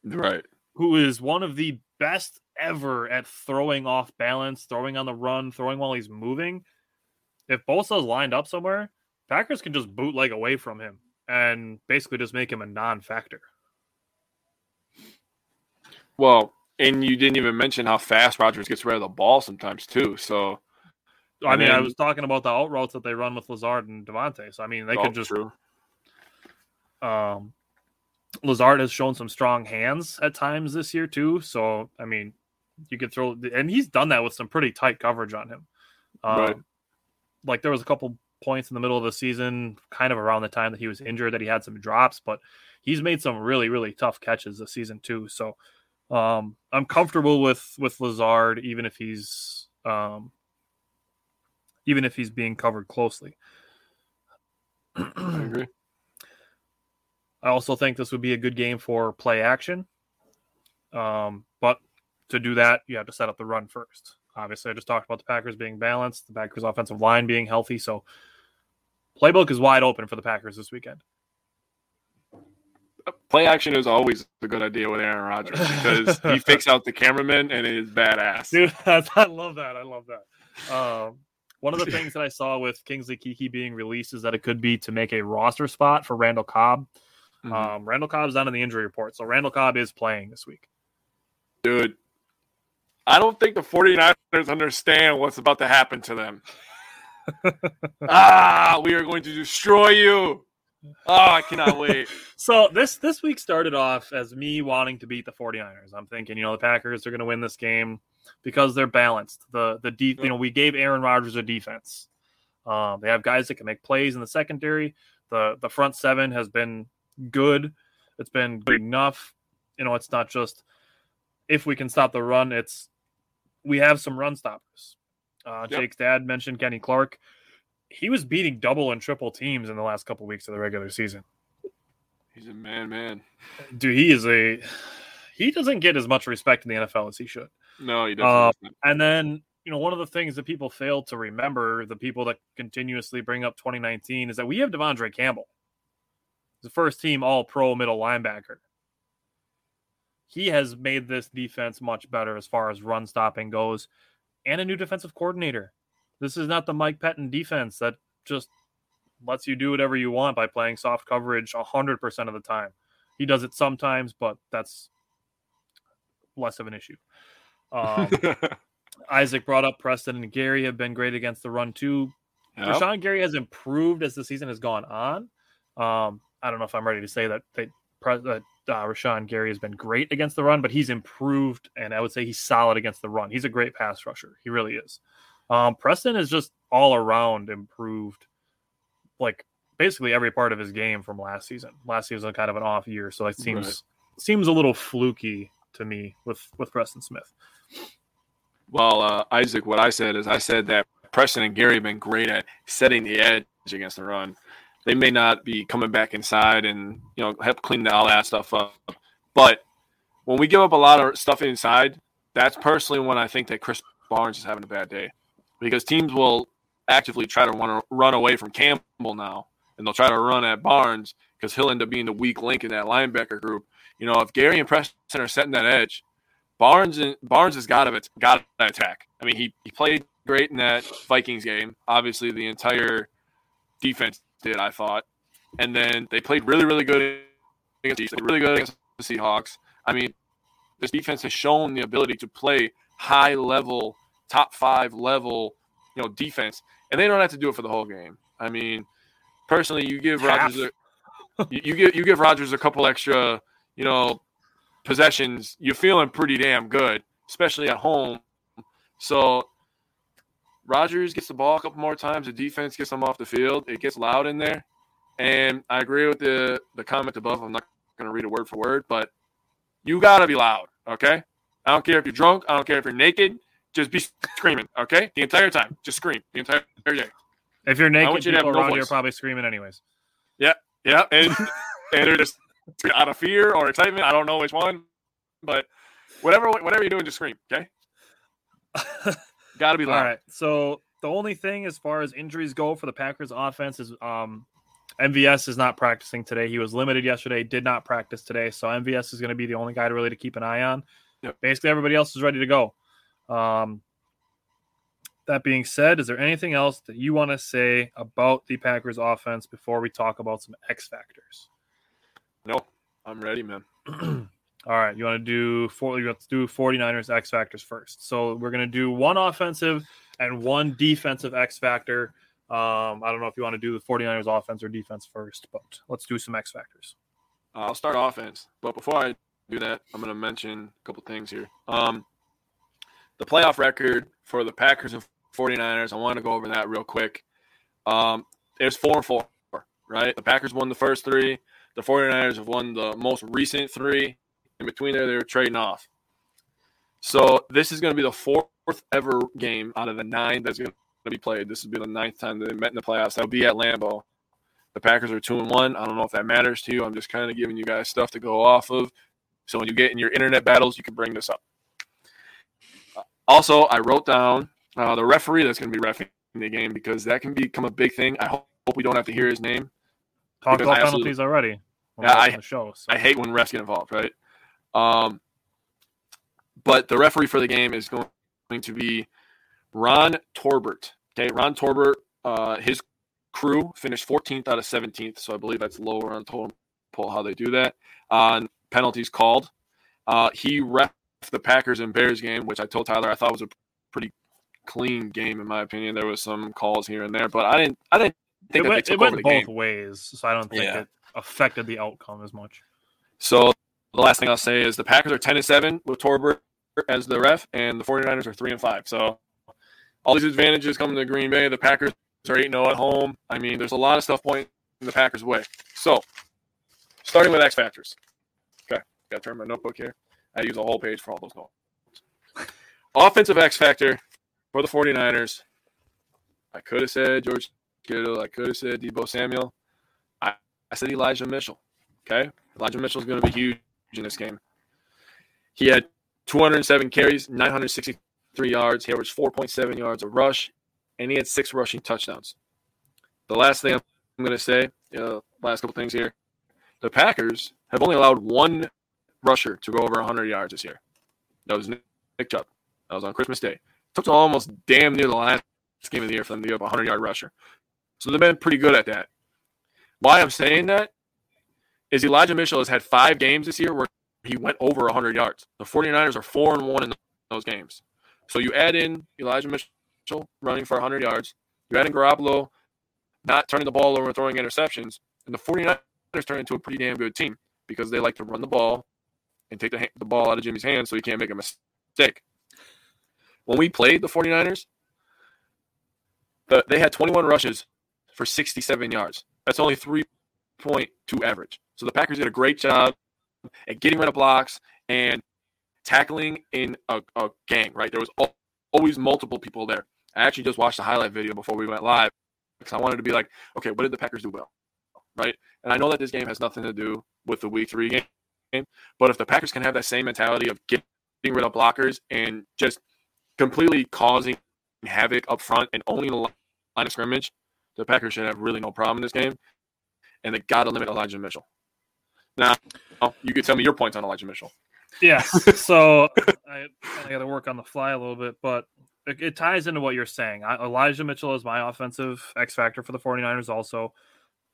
right. who is one of the best ever at throwing off balance, throwing on the run, throwing while he's moving. If Bosa's lined up somewhere, Packers can just bootleg away from him and basically just make him a non-factor. Well, and you didn't even mention how fast Rodgers gets rid of the ball sometimes too. So I mean, I was talking about the out routes that they run with Lazard and Davante. So I mean, they oh, could just true. um Lazard has shown some strong hands at times this year too. So I mean, you could throw and he's done that with some pretty tight coverage on him. Um, Right. Like there was a couple points in the middle of the season, kind of around the time that he was injured, that he had some drops, but he's made some really really tough catches this season too. So um, I'm comfortable with with Lazard, even if he's um, even if he's being covered closely. I agree. *clears throat* I also think this would be a good game for play action. Um, but to do that, you have to set up the run first. Obviously, I just talked about the Packers being balanced, the Packers' offensive line being healthy. So, playbook is wide open for the Packers this weekend. Play action is always a good idea with Aaron Rodgers because he *laughs* fakes out the cameraman and it is badass. Dude, *laughs* I love that. I love that. Um, one of the *laughs* things that I saw with Kingsley Keke being released is that it could be to make a roster spot for Randall Cobb. Mhm. Um, Randall Cobb's not in the injury report, so Randall Cobb is playing this week. Dude, I don't think the 49ers understand what's about to happen to them. Ah, we are going to destroy you. Oh, I cannot wait. *laughs* So this this week started off as me wanting to beat the 49ers. I'm thinking, you know, the Packers are going to win this game because they're balanced. The the deep, you know, we gave Aaron Rodgers a defense. Um, they have guys that can make plays in the secondary. The the front seven has been good. It's been good enough. You know, it's not just if we can stop the run. It's we have some run stoppers. Uh, Yep. Jake's dad mentioned Kenny Clark. He was beating double and triple teams in the last couple weeks of the regular season. He's a man, man. Dude, he is a he doesn't get as much respect in the NFL as he should. No, he Uh, doesn't. listen. And then, you know, one of the things that people fail to remember, the people that continuously bring up 2019, is that we have De'Vondre Campbell, the first team all pro middle linebacker. He has made this defense much better as far as run stopping goes, and a new defensive coordinator. This is not the Mike Pettine defense that just lets you do whatever you want by playing soft coverage 100% of the time. He does it sometimes, but that's less of an issue. Um, *laughs* Isaac brought up Preston and Gary have been great against the run too. Yep. Rashan Gary has improved as the season has gone on. Um, I don't know if I'm ready to say that they, that uh, Rashan Gary has been great against the run, but he's improved, and I would say he's solid against the run. He's a great pass rusher. He really is. Um, Preston is just all around improved, like basically every part of his game from last season. Last season was kind of an off year, so it seems Right. seems a little fluky to me with with Preston Smith. Well, uh, Isaac, what I said is I said that Preston and Gary have been great at setting the edge against the run. They may not be coming back inside and you know help clean all that stuff up, but when we give up a lot of stuff inside, that's personally when I think that Krys Barnes is having a bad day because teams will actively try to run, run away from Campbell now, and they'll try to run at Barnes because he'll end up being the weak link in that linebacker group. You know, if Gary and Preston are setting that edge, Barnes and Barnes has got to got to attack. I mean, he he played great in that Vikings game. Obviously, the entire defense did. I thought, and then they played really really good against the Chiefs, really good against the Seahawks. I mean, this defense has shown the ability to play high level, top five level, you know, defense, and they don't have to do it for the whole game. I mean, personally, you give Half. Rodgers a, you, you give you give Rodgers a couple extra, you know, possessions, you're feeling pretty damn good, especially at home. So Rodgers gets the ball a couple more times. The defense gets them off the field. It gets loud in there. And I agree with the the comment above. I'm not going to read it word for word, but you got to be loud, okay? I don't care if you're drunk. I don't care if you're naked. Just be screaming, okay? The entire time. Just scream the entire day. If you're naked, want you to people have no around you are probably screaming anyways. Yeah, yeah, and *laughs* and they're just out of fear or excitement. I don't know which one, but whatever whatever you're doing, just scream, okay? *laughs* Got to be All right. So the only thing as far as injuries go for the Packers offense is um MVS is not practicing today. He was limited yesterday, did not practice today. So MVS is going to be the only guy to really to keep an eye on. Yep. Basically, everybody else is ready to go. Um, that being said, is there anything else that you want to say about the Packers offense before we talk about some X factors? No, I'm ready, man. *clears throat* All right, you want to do four? Let's do 49ers X factors first. So we're gonna do one offensive and one defensive X factor. Um, I don't know if you want to do the 49ers offense or defense first, but let's do some X factors. I'll start offense, but before I do that, I'm going to mention a couple things here. Um, the playoff record for the Packers and 49ers, I want to go over that real quick. Um, it's four and four, right? The Packers won the first three. The 49ers have won the most recent three. In between there, they were trading off. So this is going to be the fourth ever game out of the nine that's going to be played. This will be the ninth time that they met in the playoffs. That'll be at Lambeau. The Packers are two and one. I don't know if that matters to you. I'm just kind of giving you guys stuff to go off of. So when you get in your internet battles, you can bring this up. Also, I wrote down uh, the referee that's going to be refing the game because that can become a big thing. I hope we don't have to hear his name. Talked about penalties already. on Yeah, I- the show. So. I hate when refs get involved, right? Um, but the referee for the game is going to be Ron Torbert. Okay, Ron Torbert, uh, his crew finished 14th out of 17th, so I believe that's lower on total poll how they do that. On penalties called, uh, he ref the Packers and Bears game, which I told Tyler I thought was a pretty clean game in my opinion. There was some calls here and there, but I didn't, I didn't it think that went, it went both game. ways, so I don't think Yeah. it affected the outcome as much. So the last thing I'll say is the Packers are 10 and 7 with Torbert as the ref, and the 49ers are 3 and 5. So all these advantages come to Green Bay. The Packers are 8 0 at home. I mean, there's a lot of stuff pointing the Packers' way. So starting with X Factors. Okay, got to turn my notebook here. I use a whole page for all those notes. Offensive X Factor for the 49ers. I could have said George Kittle. I could have said Deebo Samuel. I, I said Elijah Mitchell. Okay. Elijah Mitchell is going to be huge in this game. He had 207 carries, 963 yards. He averaged 4.7 yards a rush, and he had six rushing touchdowns. The last thing I'm going to say, uh, last couple things here, the Packers have only allowed one rusher to go over 100 yards this year. That was Nick Chubb. That was on Christmas Day. took to almost damn near the last game of the year for them to give up a 100 yard rusher. So they've been pretty good at that. Why I'm saying that is Elijah Mitchell has had five games this year where he went over 100 yards. The 49ers are 4 and 1 in those games. So you add in Elijah Mitchell running for 100 yards, you add in Garoppolo not turning the ball over and throwing interceptions, and the 49ers turn into a pretty damn good team because they like to run the ball and take the, ha- the ball out of Jimmy's hands so he can't make a mistake. When we played the 49ers, the, they had 21 rushes for 67 yards. That's only 3.2 average. So the Packers did a great job at getting rid of blocks and tackling in a, a gang, right? There was always multiple people there. I actually just watched the highlight video before we went live because I wanted to be like, okay, what did the Packers do well? Right? And I know that this game has nothing to do with the week three game, but if the Packers can have that same mentality of getting rid of blockers and just completely causing havoc up front and owning the line of scrimmage, the Packers should have really no problem in this game. And they got to limit Elijah Mitchell. Now, you could tell me your points on Elijah Mitchell. Yeah. *laughs* So I, I got to work on the fly a little bit, but it, it ties into what you're saying. I, Elijah Mitchell is my offensive X factor for the 49ers also.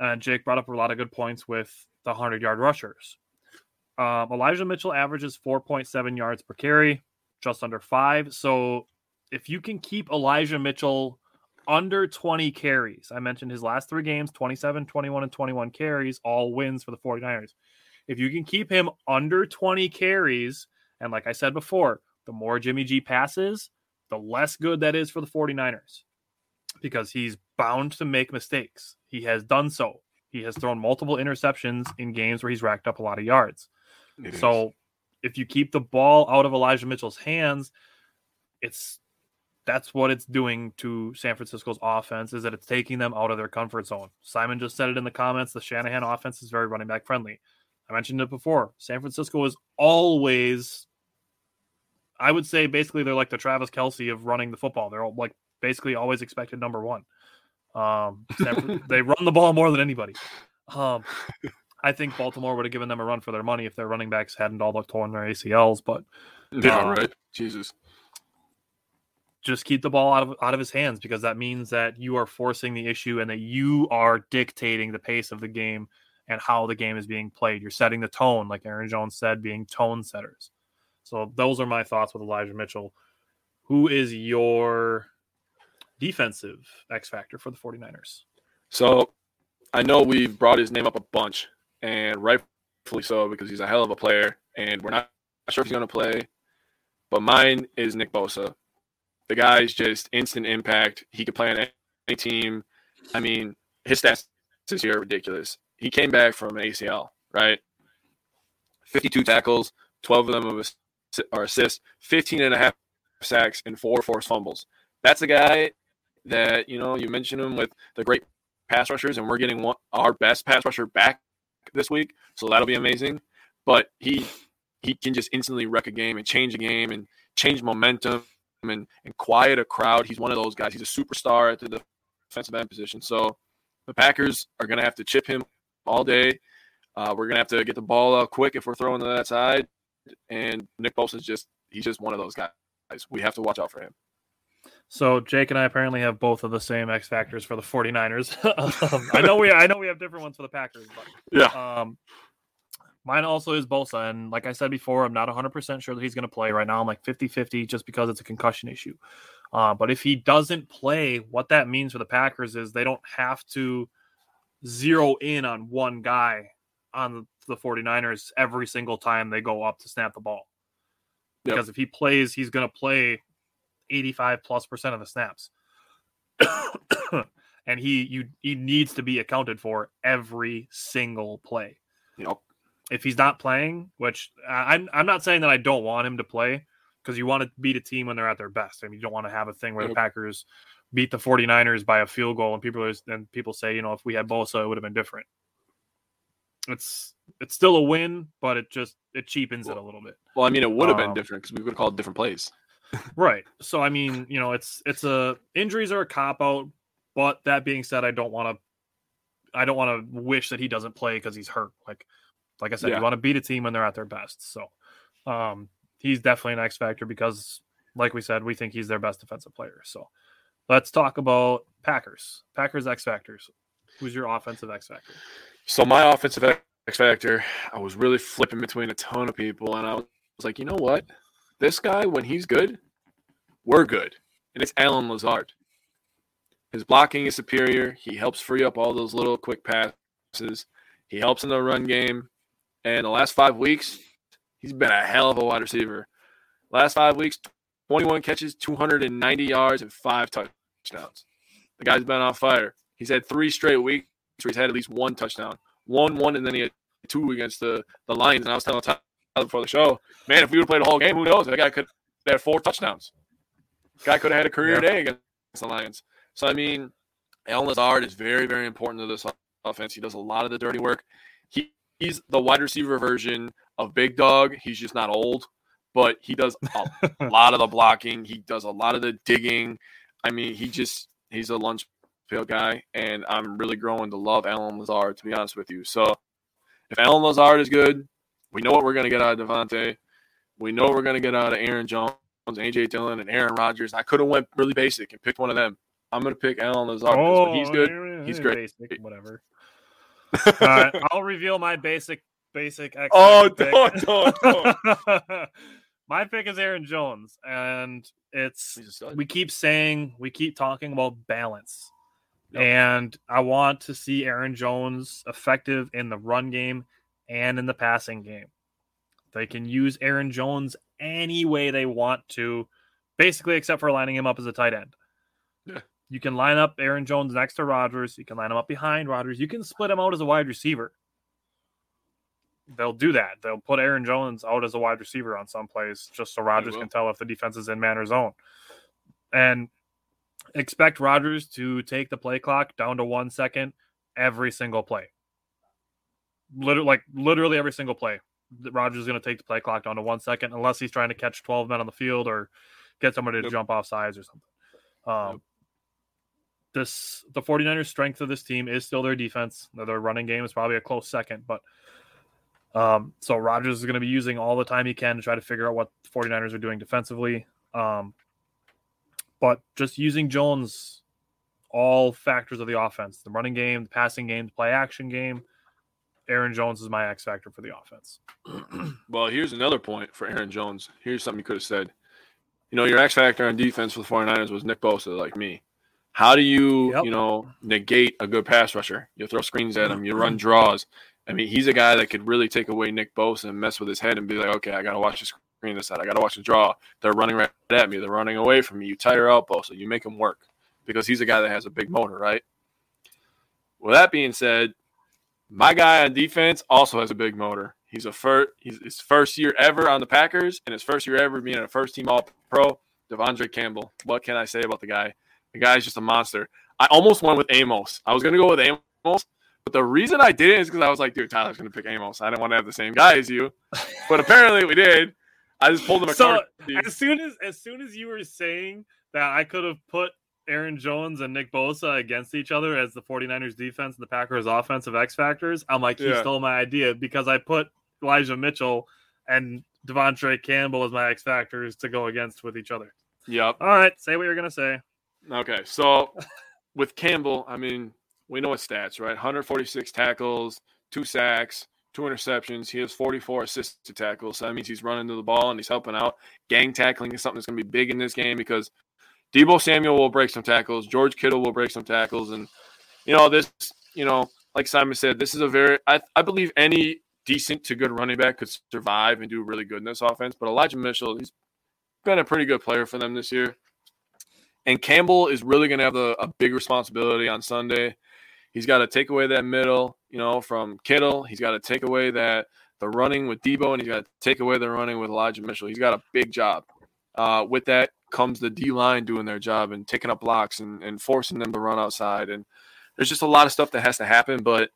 And Jake brought up a lot of good points with the 100 yard rushers. Um, Elijah Mitchell averages 4.7 yards per carry, just under five. So if you can keep Elijah Mitchell under 20 carries, I mentioned his last three games 27, 21, and 21 carries, all wins for the 49ers. If you can keep him under 20 carries, and like I said before, the more Jimmy G passes, the less good that is for the 49ers because he's bound to make mistakes. He has done so. He has thrown multiple interceptions in games where he's racked up a lot of yards. It so is. if you keep the ball out of Elijah Mitchell's hands, it's that's what it's doing to San Francisco's offense is that it's taking them out of their comfort zone. Simon just said it in the comments. The Shanahan offense is very running back friendly. I mentioned it before. San Francisco is always I would say basically they're like the Travis Kelce of running the football. They're like basically always expected number one. Um, *laughs* they run the ball more than anybody. Um, I think Baltimore would have given them a run for their money if their running backs hadn't all torn their ACLs. But yeah, uh, right. Jesus, just keep the ball out of out of his hands because that means that you are forcing the issue and that you are dictating the pace of the game and how the game is being played. You're setting the tone, like Aaron Jones said, being tone setters. So those are my thoughts with Elijah Mitchell. Who is your defensive X factor for the 49ers? So I know we've brought his name up a bunch, and rightfully so because he's a hell of a player, and we're not sure if he's going to play. But mine is Nick Bosa. The guy's just instant impact. He could play on any team. I mean, his stats this year are ridiculous. He came back from an ACL, right? 52 tackles, 12 of them or assists, 15 and a half sacks, and four forced fumbles. That's a guy that, you know, you mentioned him with the great pass rushers, and we're getting one, our best pass rusher back this week. So that'll be amazing. But he he can just instantly wreck a game and change a game and change momentum and, and quiet a crowd. He's one of those guys. He's a superstar at the defensive end position. So the Packers are going to have to chip him all day. Uh, we're going to have to get the ball out quick if we're throwing to that side and Nick Bosa is just he's just one of those guys. We have to watch out for him. So Jake and I apparently have both of the same X factors for the 49ers. *laughs* um, I know we I know we have different ones for the Packers, but yeah. Um, mine also is Bosa, and like I said before, I'm not 100 percent sure that he's going to play right now. I'm like 50 50 just because it's a concussion issue. Uh, but if he doesn't play, what that means for the Packers is they don't have to zero in on one guy on the 49ers every single time they go up to snap the ball. Because yep. if he plays, he's going to play 85 plus percent of the snaps. *coughs* and he you he needs to be accounted for every single play. Yep. If he's not playing, which I'm I'm not saying that I don't want him to play because you want to beat a team when they're at their best. I mean, you don't want to have a thing where yep. the Packers beat the 49ers by a field goal and people and people say, you know, if we had Bosa, it would have been different it's it's still a win, but it just it cheapens well, it a little bit. Well, I mean, it would have been um, different because we would have called different plays. *laughs* right. So I mean, you know, it's it's a injuries are a cop out. But that being said, I don't want to I don't want to wish that he doesn't play because he's hurt. Like like I said, yeah. you want to beat a team when they're at their best. So um he's definitely an X factor because like we said, we think he's their best defensive player. So let's talk about Packers. Packers X factors. Who's your offensive X factor? So my offensive X factor, I was really flipping between a ton of people, and I was like, you know what? This guy, when he's good, we're good, and it's Allen Lazard. His blocking is superior. He helps free up all those little quick passes. He helps in the run game. And the last five weeks, he's been a hell of a wide receiver. Last five weeks, 21 catches, 290 yards, and five touchdowns. The guy's been on fire. He's had three straight weeks where he's had at least one touchdown, one, one, and then he had two against the the Lions. And I was telling Tyler before the show, man, if we would have played the whole game, who knows? That guy could have had four touchdowns. Guy could have had a career Yeah. day against the Lions. So I mean, Allen Lazard is very, very important to this offense. He does a lot of the dirty work. He, he's the wide receiver version of Big Dog. He's just not old, but he does a *laughs* lot of the blocking. He does a lot of the digging. I mean, he just he's a lunch pail guy, and I'm really growing to love Allen Lazard. To be honest with you, so if Allen Lazard is good, we know what we're going to get out of Davante. We know we're going to get out of Aaron Jones, AJ Dillon, and Aaron Rodgers. I could have went really basic and picked one of them. I'm going to pick Allen Lazard. when he's oh, good. yeah, He's great. Basic, whatever. *laughs* Right, I'll reveal my basic basic. X Oh, pick. don't, don't, *laughs* my pick is Aaron Jones, and it's He's a stud. we keep saying we keep talking about balance, Yep. and I want to see Aaron Jones effective in the run game and in the passing game. They can use Aaron Jones any way they want to, basically, except for lining him up as a tight end. Yeah. You can line up Aaron Jones next to Rodgers. You can line him up behind Rodgers. You can split him out as a wide receiver. They'll do that. They'll put Aaron Jones out as a wide receiver on some plays just so Rodgers can tell if the defense is in man or zone. And expect Rodgers to take the play clock down to one second every single play. Literally, like literally every single play. Rodgers is going to take the play clock down to one second unless he's trying to catch 12 men on the field or get somebody to Yep. jump off sides or something. Um, Yep. This the 49ers strength of this team is still their defense. Their running game is probably a close second, but um, so Rodgers is going to be using all the time he can to try to figure out what the 49ers are doing defensively. Um, but just using Jones, all factors of the offense the running game, the passing game, the play action game. Aaron Jones is my X factor for the offense. *clears throat* Well, here's another point for Aaron Jones. Here's something you could have said. You know, your X factor on defense for the 49ers was Nick Bosa, like me. How do you, Yep. you know, negate a good pass rusher? You throw screens at him, you run draws. I mean, he's a guy that could really take away Nick Bosa and mess with his head and be like, okay, I got to watch the screen this side. I got to watch the draw. They're running right at me. They're running away from me. You tire out Bosa. You make him work because he's a guy that has a big motor, right? With that being said, my guy on defense also has a big motor. He's a first. He's his first year ever on the Packers, and his first year ever being a first team All Pro. De'Vondre Campbell. What can I say about the guy? The guy's just a monster. I almost went with Amos. I was gonna go with Amos, but the reason I didn't is because I was like, dude, Tyler's gonna pick Amos. I didn't want to have the same guy as you, but apparently we did. I just pulled him a So, card. As soon as as soon as you were saying that I could have put Aaron Jones and Nick Bosa against each other as the 49ers defense and the Packers offensive X factors, I'm like, he Yeah. stole my idea because I put Elijah Mitchell and De'Vondre Campbell as my X factors to go against with each other. Yep. All right, say what you're gonna say. Okay, so with Campbell, I mean, we know his stats, right? 146 tackles, two sacks, two interceptions. He has 44 assisted tackles. So that means he's running to the ball and he's helping out. Gang tackling is something that's going to be big in this game because Deebo Samuel will break some tackles. George Kittle will break some tackles. And, you know, this, you know, like Simon said, this is a very, I, I believe any decent to good running back could survive and do really good in this offense. But Elijah Mitchell, he's been a pretty good player for them this year. And Campbell is really going to have a, a big responsibility on Sunday. He's got to take away that middle, you know, from Kittle. He's got to take away that the running with Deebo, and he's got to take away the running with Elijah Mitchell. He's got a big job. Uh, with that comes the D line doing their job and taking up blocks and, and forcing them to run outside. And there's just a lot of stuff that has to happen. But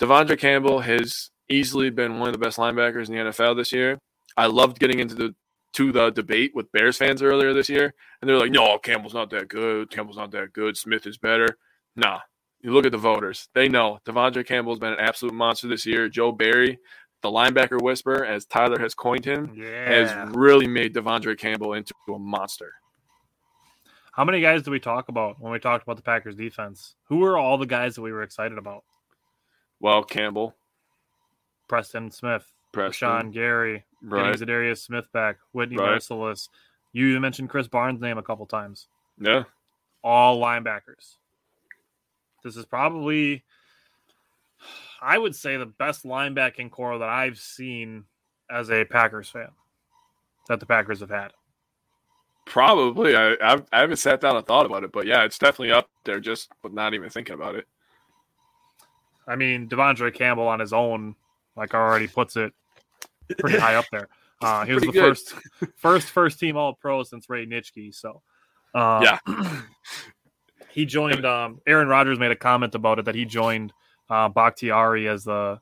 De'Vondre Campbell has easily been one of the best linebackers in the NFL this year. I loved getting into the to the debate with Bears fans earlier this year, and they're like, "No, Campbell's not that good. Campbell's not that good. Smith is better." Nah, you look at the voters; they know De'Vondre Campbell's been an absolute monster this year. Joe Barry, the linebacker whisper, as Tyler has coined him, Yeah. has really made Devondre Campbell into a monster. How many guys did we talk about when we talked about the Packers defense? Who were all the guys that we were excited about? Well, Campbell, Preston Smith, Preston, Sean Gary, right? getting Za'Darius Smith back, Whitney Right. Mercilus. You mentioned Krys Barnes' name a couple times. Yeah, All linebackers. This is probably, I would say, the best linebacking core that I've seen as a Packers fan that the Packers have had. probably. I I've, I haven't sat down and thought about it, but yeah, it's definitely up there. Just not even thinking about it. I mean, De'Vondre Campbell on his own, like already puts it pretty high up there. *laughs* Uh, he was the good. first, first, first team All Pro since Ray Nitschke. So, uh, Yeah. *clears throat* he joined. Um, Aaron Rodgers made a comment about it that he joined uh, Bakhtiari as the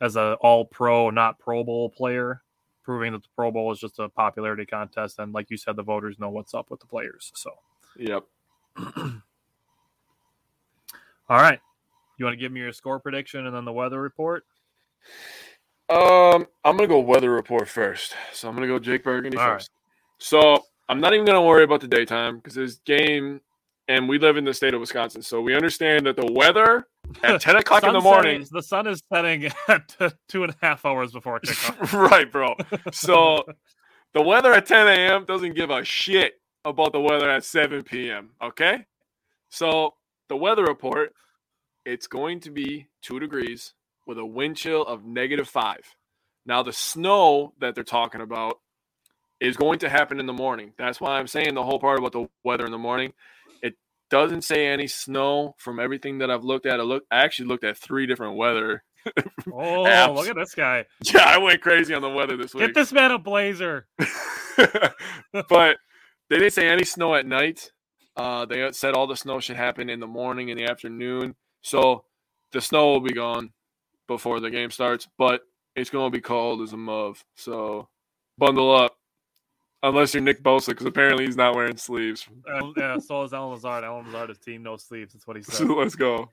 as a All Pro, not Pro Bowl player, proving that the Pro Bowl is just a popularity contest. And like you said, the voters know what's up with the players. So, Yep. *clears throat* all right, you want to give me your score prediction and then the weather report? Um, I'm gonna go weather report first. So I'm gonna go Jake Burgundy All right. first. So I'm not even gonna worry about the daytime because this game, and we live in the state of Wisconsin, so we understand that the weather at 10 o'clock in the morning. setting- the sun is setting *laughs* at two and a half hours before *laughs* kickoff. right, bro. *laughs* So the weather at 10 a.m. doesn't give a shit about the weather at 7 p.m. Okay, so the weather report, it's going to be two degrees with a wind chill of negative five. Now the snow that they're talking about is going to happen in the morning. That's why I'm saying the whole part about the weather in the morning. Doesn't say any snow from everything that I've looked at. I look, I actually looked at three different weather. *laughs* Oh, Apps. look at this guy! *laughs* Yeah, I went crazy on the weather this week. Get this man a blazer. *laughs* but they didn't say any snow at night. Uh, they said all the snow should happen in the morning and the afternoon. So the snow will be gone before the game starts, but it's going to be cold as a move. So bundle up. Unless you're Nick Bosa, because apparently he's not wearing sleeves. Uh, yeah, so is Allen Lazard. Allen Lazard is team no sleeves. That's what he So *laughs* said. let's go.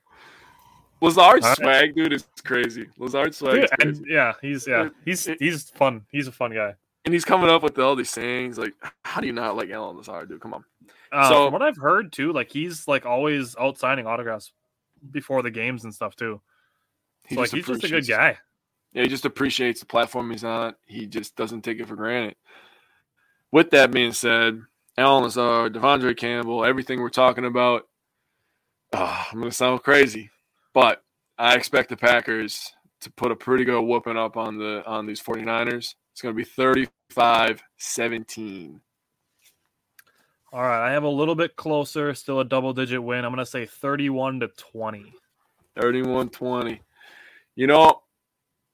Lazard's right. swag, dude, is crazy. Lazard's swag Dude, is and yeah, he's yeah, he's he's fun. He's a fun guy. And he's coming up with all these sayings. Like, how do you not like Allen Lazard, dude? Come on. Uh, So- from what I've heard too, like he's like always out signing autographs before the games and stuff too. He So, like he's just a good guy. Yeah, he just appreciates the platform he's on. He just doesn't take it for granted. With that being said, Allen Lazard, De'Vondre Campbell, everything we're talking about, ah, I'm going to sound crazy, but I expect the Packers to put a pretty good whooping up on the on these 49ers. It's going to be 35-17. All right, I have a little bit closer, still a double digit win. I'm gonna say 31 to 20. 31-20. You know,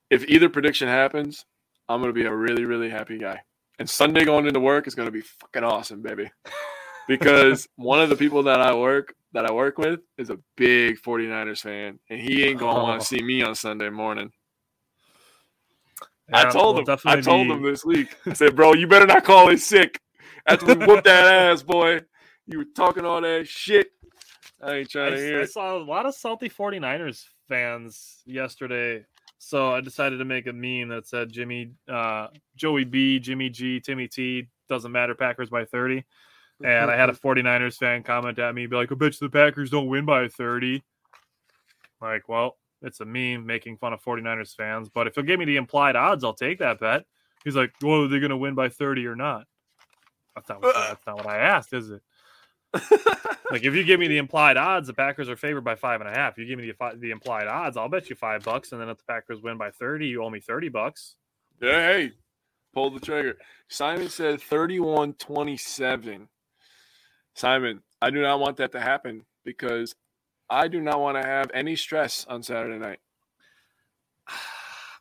if either prediction happens, I'm going to be a really, really happy guy. And Sunday going into work is going to be fucking awesome, baby. Because *laughs* one of the people that I work that I work with is a big 49ers fan, and he ain't going to want Oh. to see me on Sunday morning. I told we'll him. I told be- him this week. I said, "Bro, you better not call in sick after we whoop that *laughs* ass, boy. You were talking all that shit. I ain't trying to hear I it." saw a lot of salty 49ers fans yesterday. So I decided to make a meme that said Jimmy, uh, Joey B, Jimmy G, Timmy T, doesn't matter, Packers by 30. And I had a *laughs* 49ers fan comment at me, be like, I bet you the Packers don't win by 30. Like, well, it's a meme making fun of 49ers fans. But if you'll give me the implied odds, I'll take that bet. He's like, well, are they going to win by 30 or not? That's not, what, that's not what I asked, is it? *laughs* like if you give me the implied odds, the Packers are favored by five and a half. You give me the the implied odds, I'll bet you five bucks, and then if the Packers win by thirty, you owe me thirty bucks. Hey, pull the trigger. Simon said 31 27. Simon, I do not want that to happen because I do not want to have any stress on Saturday night. *sighs* *sighs* *sighs*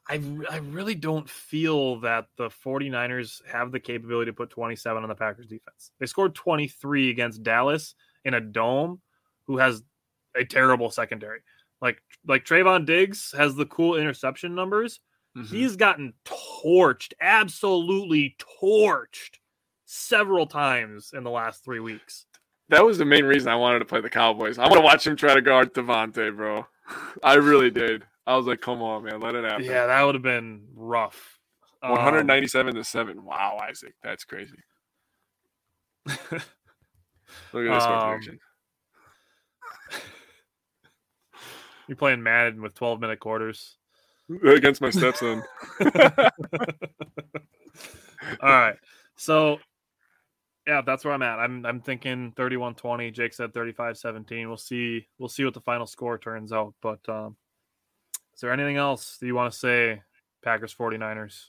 I, I really don't feel that the 49ers have the capability to put 27 on the Packers defense. They scored 23 against Dallas in a dome who has a terrible secondary. Like like Trevon Diggs has the cool interception numbers. Mm-hmm. He's gotten torched, absolutely torched several times in the last 3 weeks. That was the main reason I wanted to play the Cowboys. I want to watch him try to guard Davante, bro. *laughs* I really did. I was like, come on, man, let it happen. Yeah, that would have been rough. Um, 197 to 7. Wow, Isaac. That's crazy. Look at this Um, prediction. *laughs* You're playing Madden with 12 minute quarters. *laughs* Against my stepson. *laughs* All right. So yeah, that's where I'm at. I'm I'm thinking 31-20. Jake said 35-17. We'll see we'll see what the final score turns out. But um is there anything else that you want to say, Packers 49ers?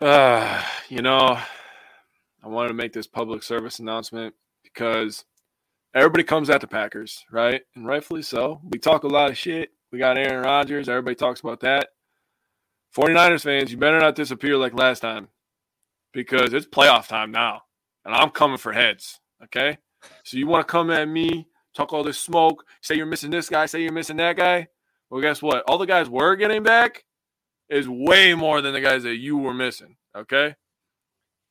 Uh, *sighs* you know, I wanted to make this public service announcement because everybody comes at the Packers, right? And rightfully so. We talk a lot of shit, We got Aaron Rodgers. Everybody talks about that. 49ers fans, you better not disappear like last time because it's playoff time now. And I'm coming for heads. Okay. So you want to come at me, talk all this smoke, say you're missing this guy, say you're missing that guy. Well, guess what? All the guys we're getting back is way more than the guys that you were missing. Okay.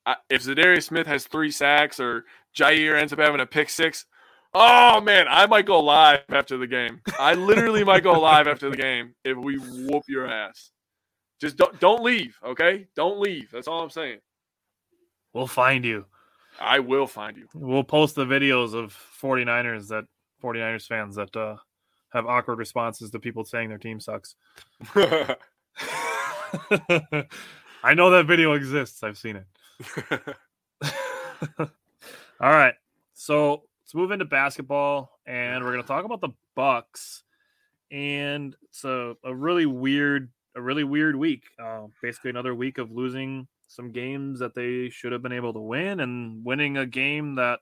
I, if Za'Darius Smith has three sacks or Jaire ends up having a pick six, oh man, I might go live after the game. I literally might go live after the game if we whoop your ass. Just don't don't leave, okay? Don't leave. That's all I'm saying. We'll find you. I will find you. We'll post the videos of 49ers that 49ers fans that uh, have awkward responses to people saying their team sucks. *laughs* *laughs* I know that video exists. I've seen it. *laughs* All right. So let's move into basketball and we're going to talk about the Bucks. And it's a, a really weird, a really weird week. Uh, basically, another week of losing some games that they should have been able to win and winning a game that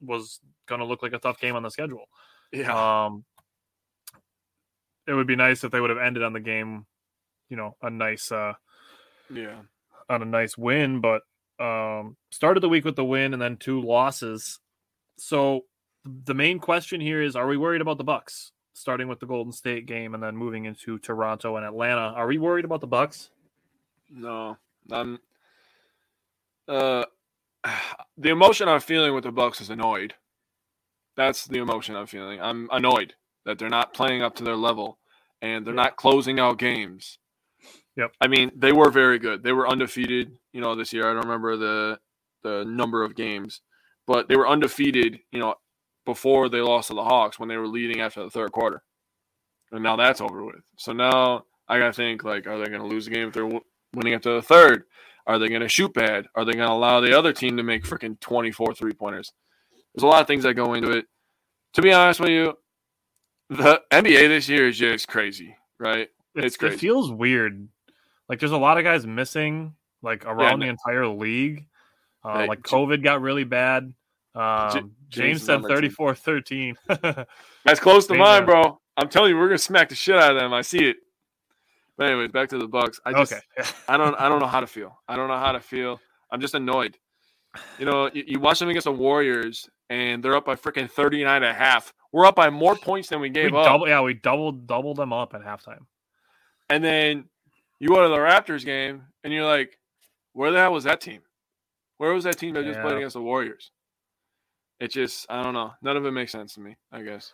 was going to look like a tough game on the schedule. yeah. Um, it would be nice if they would have ended on the game, you know, a nice, uh, yeah. on a nice win, but um, started the week with the win and then two losses. So the main question here is: Are we worried about the Bucks? Starting with the Golden State game and then moving into Toronto and Atlanta, are we worried about the Bucks? No. I'm uh *sighs* the emotion I'm feeling with the Bucks is annoyed. That's the emotion I'm feeling. I'm annoyed that they're not playing up to their level and they're not closing out games. Yep. I mean, they were very good. They were undefeated, you know, this year. I don't remember the the number of games, but they were undefeated, you know, before they lost to the Hawks when they were leading after the third quarter. And now that's over with. So now I got to think like are they going to lose the game if they're w- winning after the third? Are they going to shoot bad? Are they going to allow the other team to make freaking 24 three pointers? There's a lot of things that go into it. To be honest with you, the NBA this year is just crazy, right? It's crazy. It feels weird. Like there's a lot of guys missing, like around no- the entire league. Uh, like COVID got really bad. Um, James James said on 34 13. *laughs* That's close to mine, bro. I'm telling you, we're gonna smack the shit out of them. I see it. But anyways, back to the Bucks. I just, okay. I don't, I don't know *laughs* how to feel. I don't know how to feel. I'm just annoyed. You know, you, you watch them against the Warriors, and they're up by freaking 39 and a half. We're up by more points than we we gave up. double, yeah, we doubled doubled them up at halftime. And then you go to the Raptors game, and you're like, where the hell was that team? Where was that team that just played against the Warriors? It just, I don't know. None of it makes sense to me. I guess.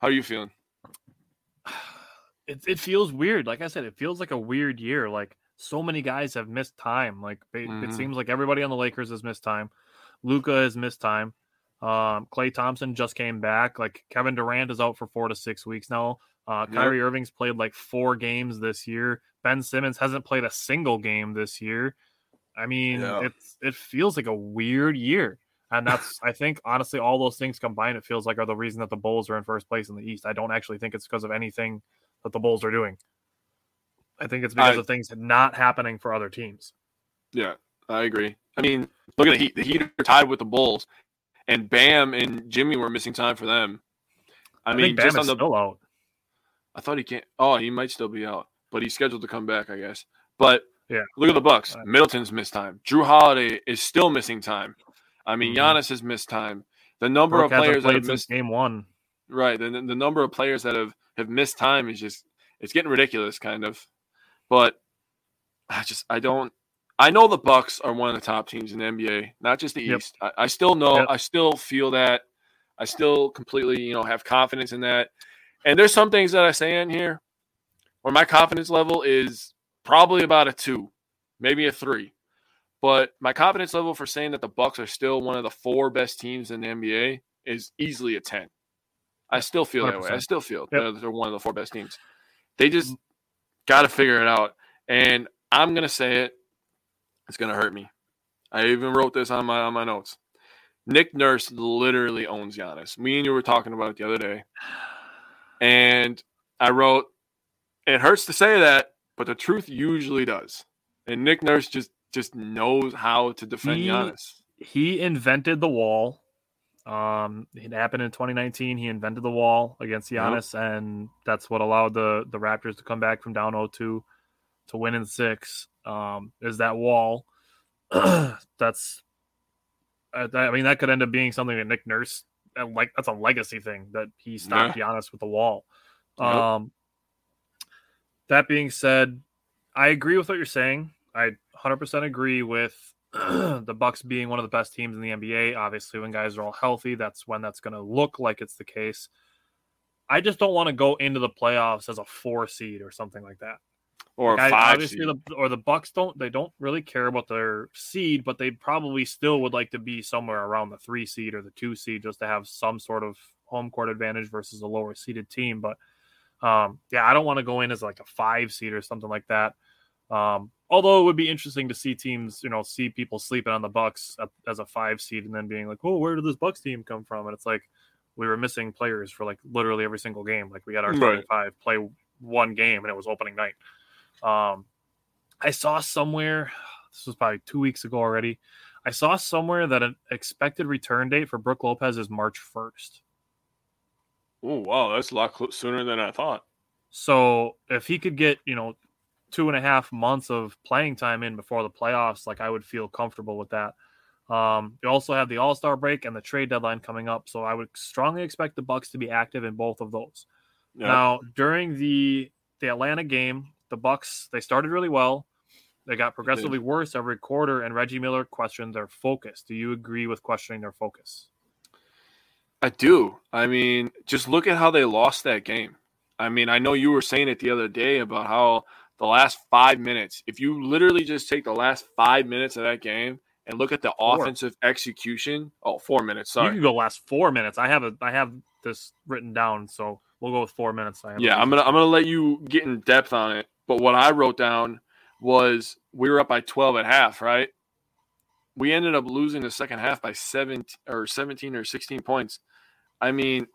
How are you feeling? *sighs* It it feels weird. Like I said, it feels like a weird year. Like so many guys have missed time. Like it, Mhm. it seems like everybody on the Lakers has missed time. Luka has missed time. Um, Klay Thompson just came back. Like Kevin Durant is out for four to six weeks now. Uh, Yep. Kyrie Irving's played like four games this year. Ben Simmons hasn't played a single game this year. I mean, Yeah. it's it feels like a weird year. And that's *laughs* I think honestly all those things combined it feels like are the reason that the Bulls are in first place in the East. I don't actually think it's because of anything that the Bulls are doing. I think it's because I- of things not happening for other teams. Yeah, I agree. I mean, look at the Heat. The Heat are tied with the Bulls, and Bam and Jimmy were missing time for them. I, I, mean, think Bam just is on the. still out. I thought he can't. Oh, he might still be out, but he's scheduled to come back, I guess. But Yeah. look at the Bucks. Middleton's missed time. Jrue Holiday is still missing time. I mean, Mhm. Giannis has missed time. The number Brooke of players that have missed game one. right, the, the number of players that have have missed time is just it's getting ridiculous, kind of. But I just I don't. I know the Bucks are one of the top teams in the NBA, not just the Yep. East. I, I still know. Yep. I still feel that. I still completely, you know, have confidence in that. And there's some things that I say in here where my confidence level is probably about a two, maybe a three. But my confidence level for saying that the Bucks are still one of the four best teams in the NBA is easily a ten. I still feel that way. I still feel Yep. They're, they're one of the four best teams. They just got to figure it out. And I'm gonna say it. It's gonna hurt me. I even wrote this on my on my notes. Nick Nurse literally owns Giannis. Me and you were talking about it the other day, and I wrote, "It hurts to say that, but the truth usually does." And Nick Nurse just just knows how to defend He- Giannis. He invented the wall Um, it happened in 2019. He invented the wall against Giannis, yep. and that's what allowed the the Raptors to come back from down 0-2 to win in six. Um, is that wall? *clears throat* that's, I mean, that could end up being something that Nick Nurse like that's a legacy thing that he stopped yeah. Giannis with the wall. Yep. Um, that being said, I agree with what you're saying. I 100% agree with *clears throat* the Bucks being one of the best teams in the NBA. Obviously, when guys are all healthy, that's when that's going to look like it's the case. I just don't want to go into the playoffs as a four seed or something like that. Or like five obviously seed. The, or the Bucks don't they don't really care about their seed, but they probably still would like to be somewhere around the three seed or the two seed just to have some sort of home court advantage versus a lower seeded team. But um, yeah, I don't want to go in as like a five seed or something like that. Um, although it would be interesting to see teams, you know, see people sleeping on the Bucks as a five seed and then being like, "Oh, where did this Bucks team come from?" And it's like we were missing players for like literally every single game. Like we had our right. five play one game and it was opening night. Um, I saw somewhere this was probably two weeks ago already. I saw somewhere that an expected return date for Brook Lopez is March first. Oh wow, that's a lot sooner than I thought. So if he could get you know two and a half months of playing time in before the playoffs, like I would feel comfortable with that. Um, you also have the All Star break and the trade deadline coming up, so I would strongly expect the Bucks to be active in both of those. Now, during the the Atlanta game, the Bucks they started really well. They got progressively worse every quarter, and Reggie Miller questioned their focus. Do you agree with questioning their focus? I do. I mean, just look at how they lost that game. I mean, I know you were saying it the other day about how the last five minutes, if you literally just take the last five minutes of that game and look at the four. offensive execution, oh, four minutes. Sorry, you can go last four minutes. I have a, I have this written down, so we'll go with four minutes. yeah, I'm gonna, I'm gonna let you get in depth on it. But what I wrote down was we were up by 12 at half, right? We ended up losing the second half by seven or 17 or 16 points. I mean,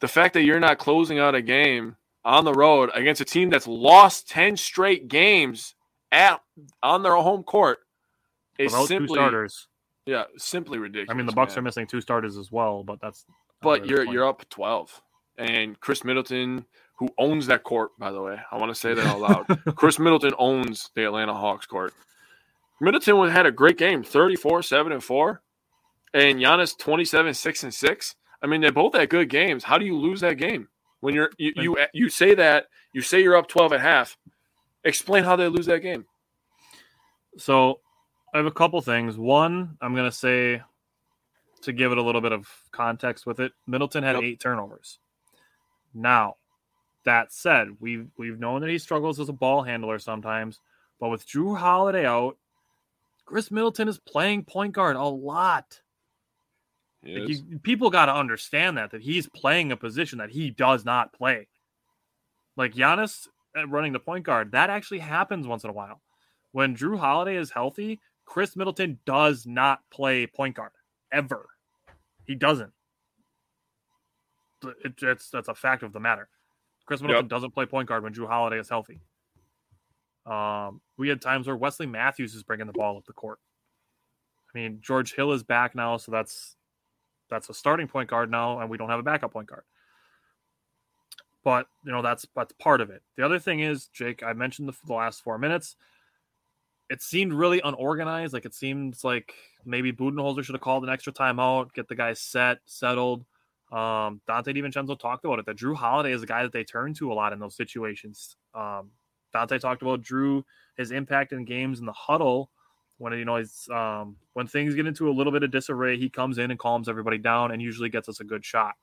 the fact that you're not closing out a game on the road against a team that's lost 10 straight games at on their home court is Without simply starters. Yeah, simply ridiculous. I mean, the Bucks man. are missing two starters as well, but that's But you're you're up 12. And Khris Middleton, who owns that court, by the way, I want to say that out loud. *laughs* Khris Middleton owns the Atlanta Hawks court. Middleton had a great game, 34, 7 and 4. And Giannis 27, 6 and 6. I mean, they both had good games. How do you lose that game? When you're you, you you say that you say you're up 12 at half. Explain how they lose that game. So I have a couple things. One, I'm gonna say to give it a little bit of context with it, Middleton had yep. eight turnovers. Now, that said, we've we've known that he struggles as a ball handler sometimes, but with Jrue Holiday out, Khris Middleton is playing point guard a lot. Like you, people got to understand that that he's playing a position that he does not play. Like Giannis uh, running the point guard, that actually happens once in a while. When Jrue Holiday is healthy, Khris Middleton does not play point guard ever. He doesn't. It, it's that's a fact of the matter. Khris Middleton yep. doesn't play point guard when Jrue Holiday is healthy. Um, we had times where Wesley Matthews is bringing the ball up the court. I mean, George Hill is back now, so that's that's a starting point guard now, and we don't have a backup point guard. But you know that's that's part of it. The other thing is, Jake, I mentioned the, the last four minutes. It seemed really unorganized. Like it seems like maybe Budenholzer should have called an extra timeout, get the guys set, settled. Um, Donte DiVincenzo talked about it. That Jrue Holiday is a guy that they turn to a lot in those situations. Um, Donte talked about Jrue his impact in games in the huddle when you know he's um, when things get into a little bit of disarray, he comes in and calms everybody down and usually gets us a good shot.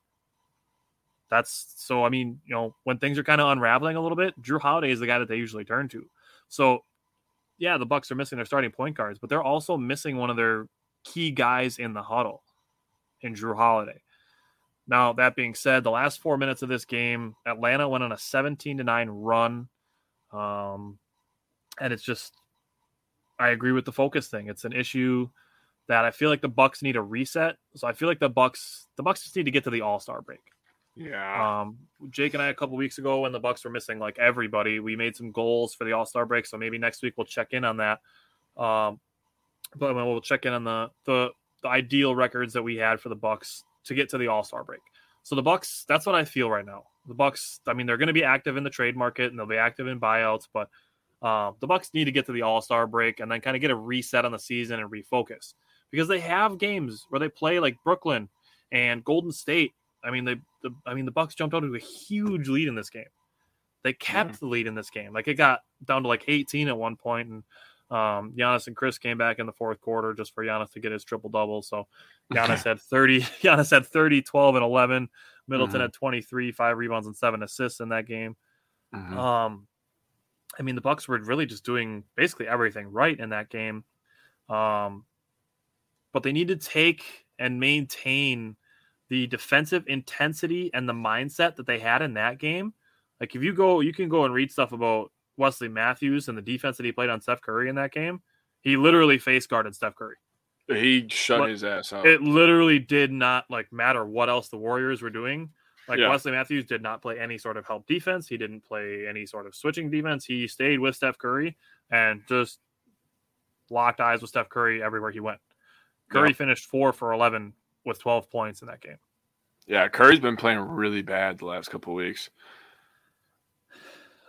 That's so. I mean, you know, when things are kind of unraveling a little bit, Jrue Holiday is the guy that they usually turn to. So, yeah, the Bucks are missing their starting point guards, but they're also missing one of their key guys in the huddle, in Jrue Holiday. Now, that being said, the last four minutes of this game, Atlanta went on a 17 to 9 run. Um, and it's just I agree with the focus thing. It's an issue that I feel like the Bucks need a reset. So I feel like the Bucks the Bucks just need to get to the All Star break. Yeah. Um, Jake and I a couple weeks ago when the Bucks were missing like everybody, we made some goals for the All Star break. So maybe next week we'll check in on that. Um, but we'll check in on the the the ideal records that we had for the Bucks to get to the All Star break. So the Bucks, that's what I feel right now. The Bucks, I mean, they're going to be active in the trade market and they'll be active in buyouts, but uh, the Bucks need to get to the All Star break and then kind of get a reset on the season and refocus because they have games where they play like Brooklyn and Golden State. I mean, they, the, I mean, the Bucks jumped out to a huge lead in this game. They kept mm. the lead in this game. Like it got down to like 18 at one point, and um, Giannis and Khris came back in the fourth quarter just for Giannis to get his triple double. So *laughs* Giannis had 30, *laughs* Giannis had 30, 12, and 11. Middleton mm-hmm. had 23, five rebounds and seven assists in that game. Mm-hmm. Um, I mean, the Bucks were really just doing basically everything right in that game. Um, but they need to take and maintain the defensive intensity and the mindset that they had in that game. Like if you go, you can go and read stuff about Wesley Matthews and the defense that he played on Steph Curry in that game. He literally face guarded Steph Curry. He shut but his ass out. It literally did not like matter what else the Warriors were doing. Like yeah. Wesley Matthews did not play any sort of help defense. He didn't play any sort of switching defense. He stayed with Steph Curry and just locked eyes with Steph Curry everywhere he went. Curry yeah. finished four for eleven with twelve points in that game. Yeah, Curry's been playing really bad the last couple weeks.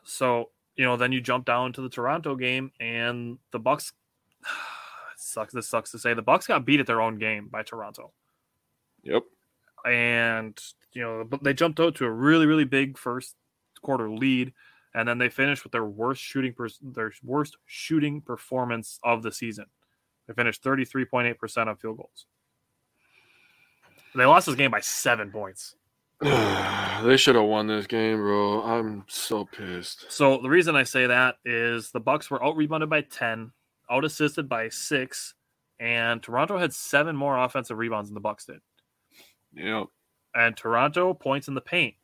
So you know, then you jump down to the Toronto game, and the Bucks. *sighs* sucks. This sucks to say. The Bucks got beat at their own game by Toronto. Yep. And you know, they jumped out to a really, really big first quarter lead, and then they finished with their worst shooting per- their worst shooting performance of the season. They finished thirty three point eight percent on field goals. They lost this game by seven points. *sighs* they should have won this game, bro. I'm so pissed. So the reason I say that is the Bucks were out rebounded by 10, out assisted by 6, and Toronto had 7 more offensive rebounds than the Bucks did. Yep. And Toronto points in the paint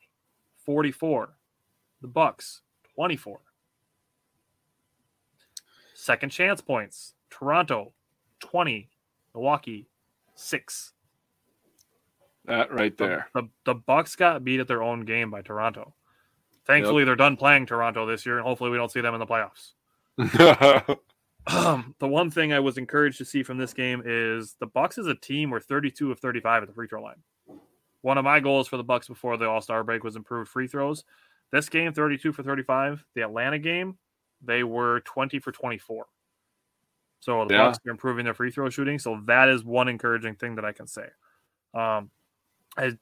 44. The Bucks 24. Second chance points. Toronto 20. Milwaukee 6. That right there. The, the, the Bucks got beat at their own game by Toronto. Thankfully, yep. they're done playing Toronto this year, and hopefully, we don't see them in the playoffs. *laughs* um, the one thing I was encouraged to see from this game is the Bucks as a team were 32 of 35 at the free throw line. One of my goals for the Bucks before the All Star break was improved free throws. This game, 32 for 35. The Atlanta game, they were 20 for 24. So the yeah. Bucks are improving their free throw shooting. So that is one encouraging thing that I can say. Um, I,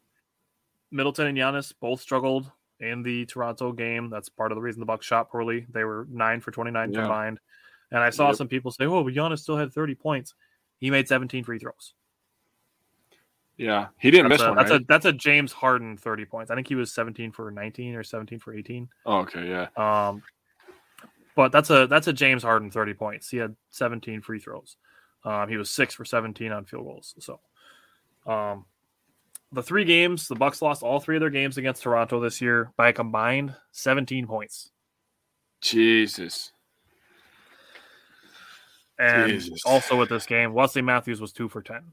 Middleton and Giannis both struggled in the Toronto game. That's part of the reason the Bucks shot poorly. They were nine for twenty nine yeah. combined, and I saw yep. some people say, "Oh, but Giannis still had thirty points. He made seventeen free throws." Yeah, he didn't that's miss a, one. That's right? a that's a James Harden thirty points. I think he was seventeen for nineteen or seventeen for eighteen. Oh, okay, yeah. Um, but that's a that's a James Harden thirty points. He had seventeen free throws. Um, he was six for seventeen on field goals. So, um, the three games, the Bucks lost all three of their games against Toronto this year by a combined 17 points. Jesus. And Jesus. also with this game, Wesley Matthews was two for 10.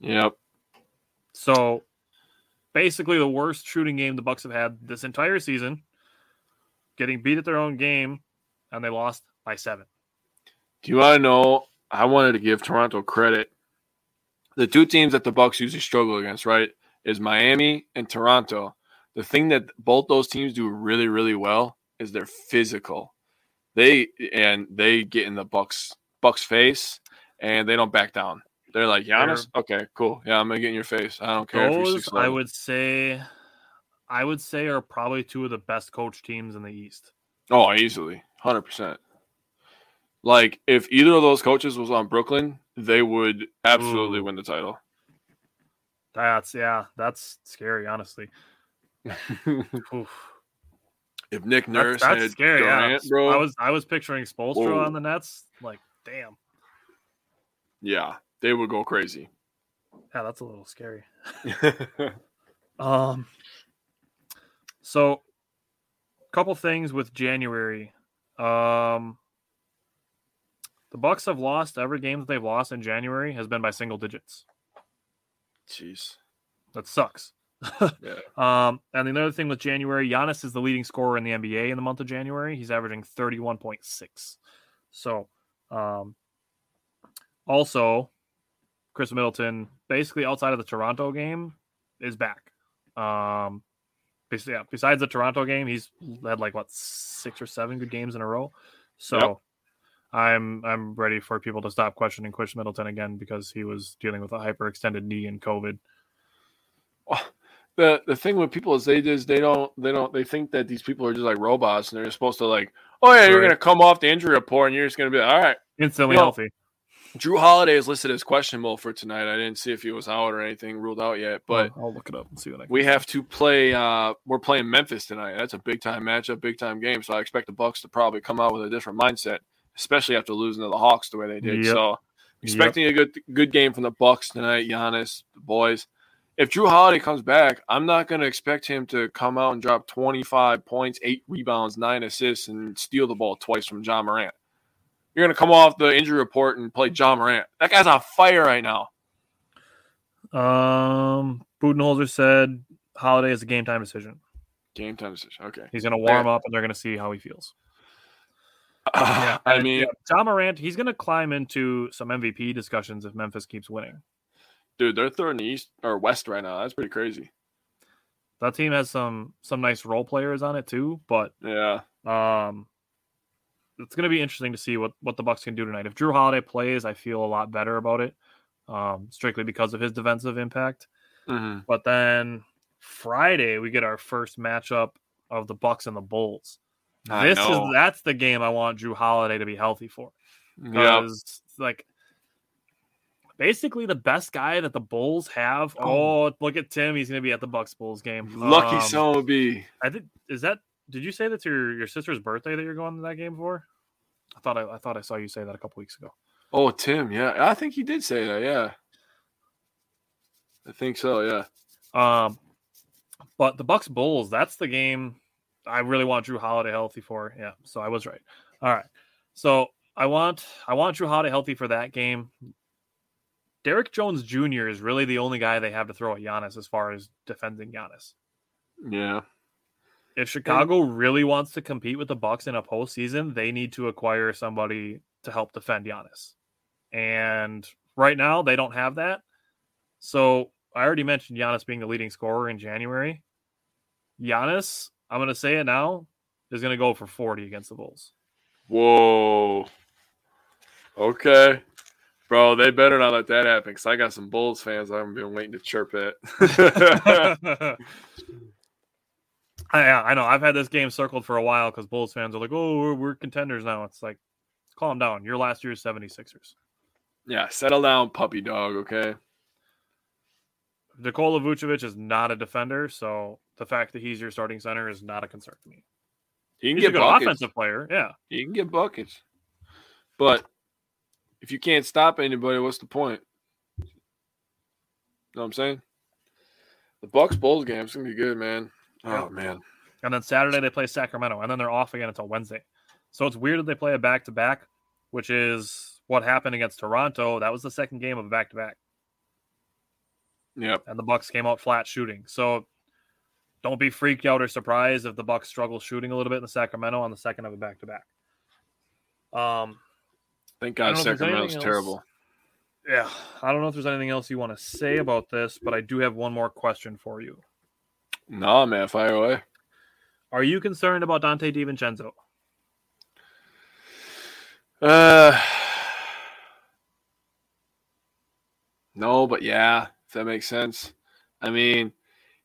Yep. So basically the worst shooting game the Bucks have had this entire season, getting beat at their own game, and they lost by seven. Do you want to know? I wanted to give Toronto credit the two teams that the Bucks usually struggle against, right, is Miami and Toronto. The thing that both those teams do really, really well is they're physical. They and they get in the Bucks Bucks face and they don't back down. They're like Giannis. Okay, cool. Yeah, I'm gonna get in your face. I don't care. Those I would say, I would say are probably two of the best coach teams in the East. Oh, easily, hundred percent. Like if either of those coaches was on Brooklyn, they would absolutely Ooh. win the title. That's yeah, that's scary, honestly. *laughs* if Nick Nurse that's, that's had scary, Durant, yeah. bro, I was I was picturing Spoelstra on the Nets. Like, damn. Yeah, they would go crazy. Yeah, that's a little scary. *laughs* um. So, couple things with January. Um, the Bucks have lost every game that they've lost in January has been by single digits. Jeez, that sucks. *laughs* yeah. Um, and the other thing with January, Giannis is the leading scorer in the NBA in the month of January. He's averaging thirty-one point six. So, um, also, Khris Middleton, basically outside of the Toronto game, is back. Um, yeah, besides the Toronto game, he's had like what six or seven good games in a row. So Yep. I'm I'm ready for people to stop questioning Khris Middleton again because he was dealing with a hyperextended knee and COVID. the the thing with people is they just they don't they don't they think that these people are just like robots and they're supposed to like oh yeah you're Right. gonna come off the injury report and you're just gonna be like, all right Instantly You know, healthy. Jrue Holiday is listed as questionable for tonight. I didn't see if he was out or anything ruled out yet, but I'll, I'll look it up and see what I can. we have to play. uh We're playing Memphis tonight. That's a big time matchup, big time game. So I expect the Bucks to probably come out with a different mindset, especially after losing to the Hawks the way they did. Yep. So expecting a good good game from the Bucks tonight. Giannis, the boys. If Jrue Holiday comes back, I'm not going to expect him to come out and drop 25 points, eight rebounds, nine assists, and steal the ball twice from Ja Morant. You're going to come off the injury report and play Ja Morant. That guy's on fire right now. Um, Budenholzer said Holiday is a game time decision. Game time decision. Okay. He's going to warm up and they're going to see how he feels. *laughs* I mean, yeah, Ja Morant, he's going to climb into some MVP discussions if Memphis keeps winning. dude, they're third in the East or West right now. That's pretty crazy. That team has some some nice role players on it too, but Yeah. um, it's going to be interesting to see what what the Bucks can do tonight. If Jrue Holiday plays, I feel a lot better about it, um, strictly because of his defensive impact. hmm But then Friday we get our first matchup of the Bucks and the Bulls. I this know. is that's the game I want Jrue Holiday to be healthy for. Yeah. because like basically the best guy that the Bulls have. Oh, look at Tim; he's going to be at the Bucks Bulls game. Lucky Um, son would be. I think is that. Did you say that's your your sister's birthday that you're going to that game for? I thought I, I thought I saw you say that a couple weeks ago. Oh, Tim. Yeah. I think he did say that. Yeah. I think so. Yeah. Um, but the Bucks Bulls, that's the game I really want Jrue Holiday healthy for. Yeah, so I was right. All right, so I want I want Jrue Holiday healthy for that game. Derrick Jones Jr. is really the only guy they have to throw at Giannis as far as defending Giannis. Yeah. If Chicago really wants to compete with the Bucks in a postseason, they need to acquire somebody to help defend Giannis. And right now, they don't have that. So I already mentioned Giannis being the leading scorer in January. Giannis, I'm going to say it now, is going to go for 40 against the Bulls. Whoa. Okay. Bro, they better not let that happen because I got some Bulls fans I've been waiting to chirp at. *laughs* *laughs* I, yeah, I know. I've had this game circled for a while because Bulls fans are like, oh, we're, we're contenders now. It's like, calm down. You're last year's 76ers. yeah, settle down, puppy dog, okay? Nikola Vucevic is not a defender, so the fact that he's your starting center is not a concern to me. He can He's a get good buckets. offensive player, yeah. He can get buckets. But if you can't stop anybody, what's the point? You know what I'm saying? The Bucks Bulls game is gonna be good, man. Oh man. And then Saturday they play Sacramento, and then they're off again until Wednesday. So it's weird that they play a back to back, which is what happened against Toronto. That was the second game of a back to back, Yep. and the Bucks came out flat shooting. So don't be freaked out or surprised if the Bucks struggle shooting a little bit in the Sacramento on the second of a back to back. Um, Thank God know if there's Sacramento's terrible. yeah, I don't know if there's anything else you want to say about this, but I do have one more question for you. Nah, man, fire away. Are you concerned about Donte DiVincenzo? Uh *sighs* No, but yeah, if that makes sense. I mean,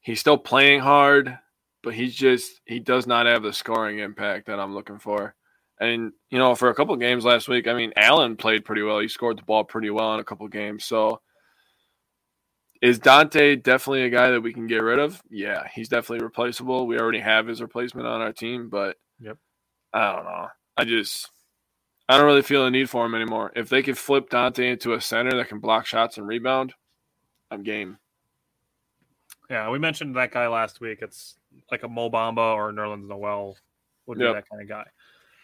he's still playing hard, but he's just he does not have the scoring impact that I'm looking for. And you know, for a couple games last week, I mean, Allen played pretty well. He scored the ball pretty well in a couple games. So is Donte definitely a guy that we can get rid of? Yeah, he's definitely replaceable. We already have his replacement on our team, but Yep. I don't know. I just I don't really feel a need for him anymore. If they could flip Donte into a center that can block shots and rebound, I'm game. Yeah, we mentioned that guy last week. It's like a Mo Bamba or Nerlens Noel would be Yep. that kind of guy.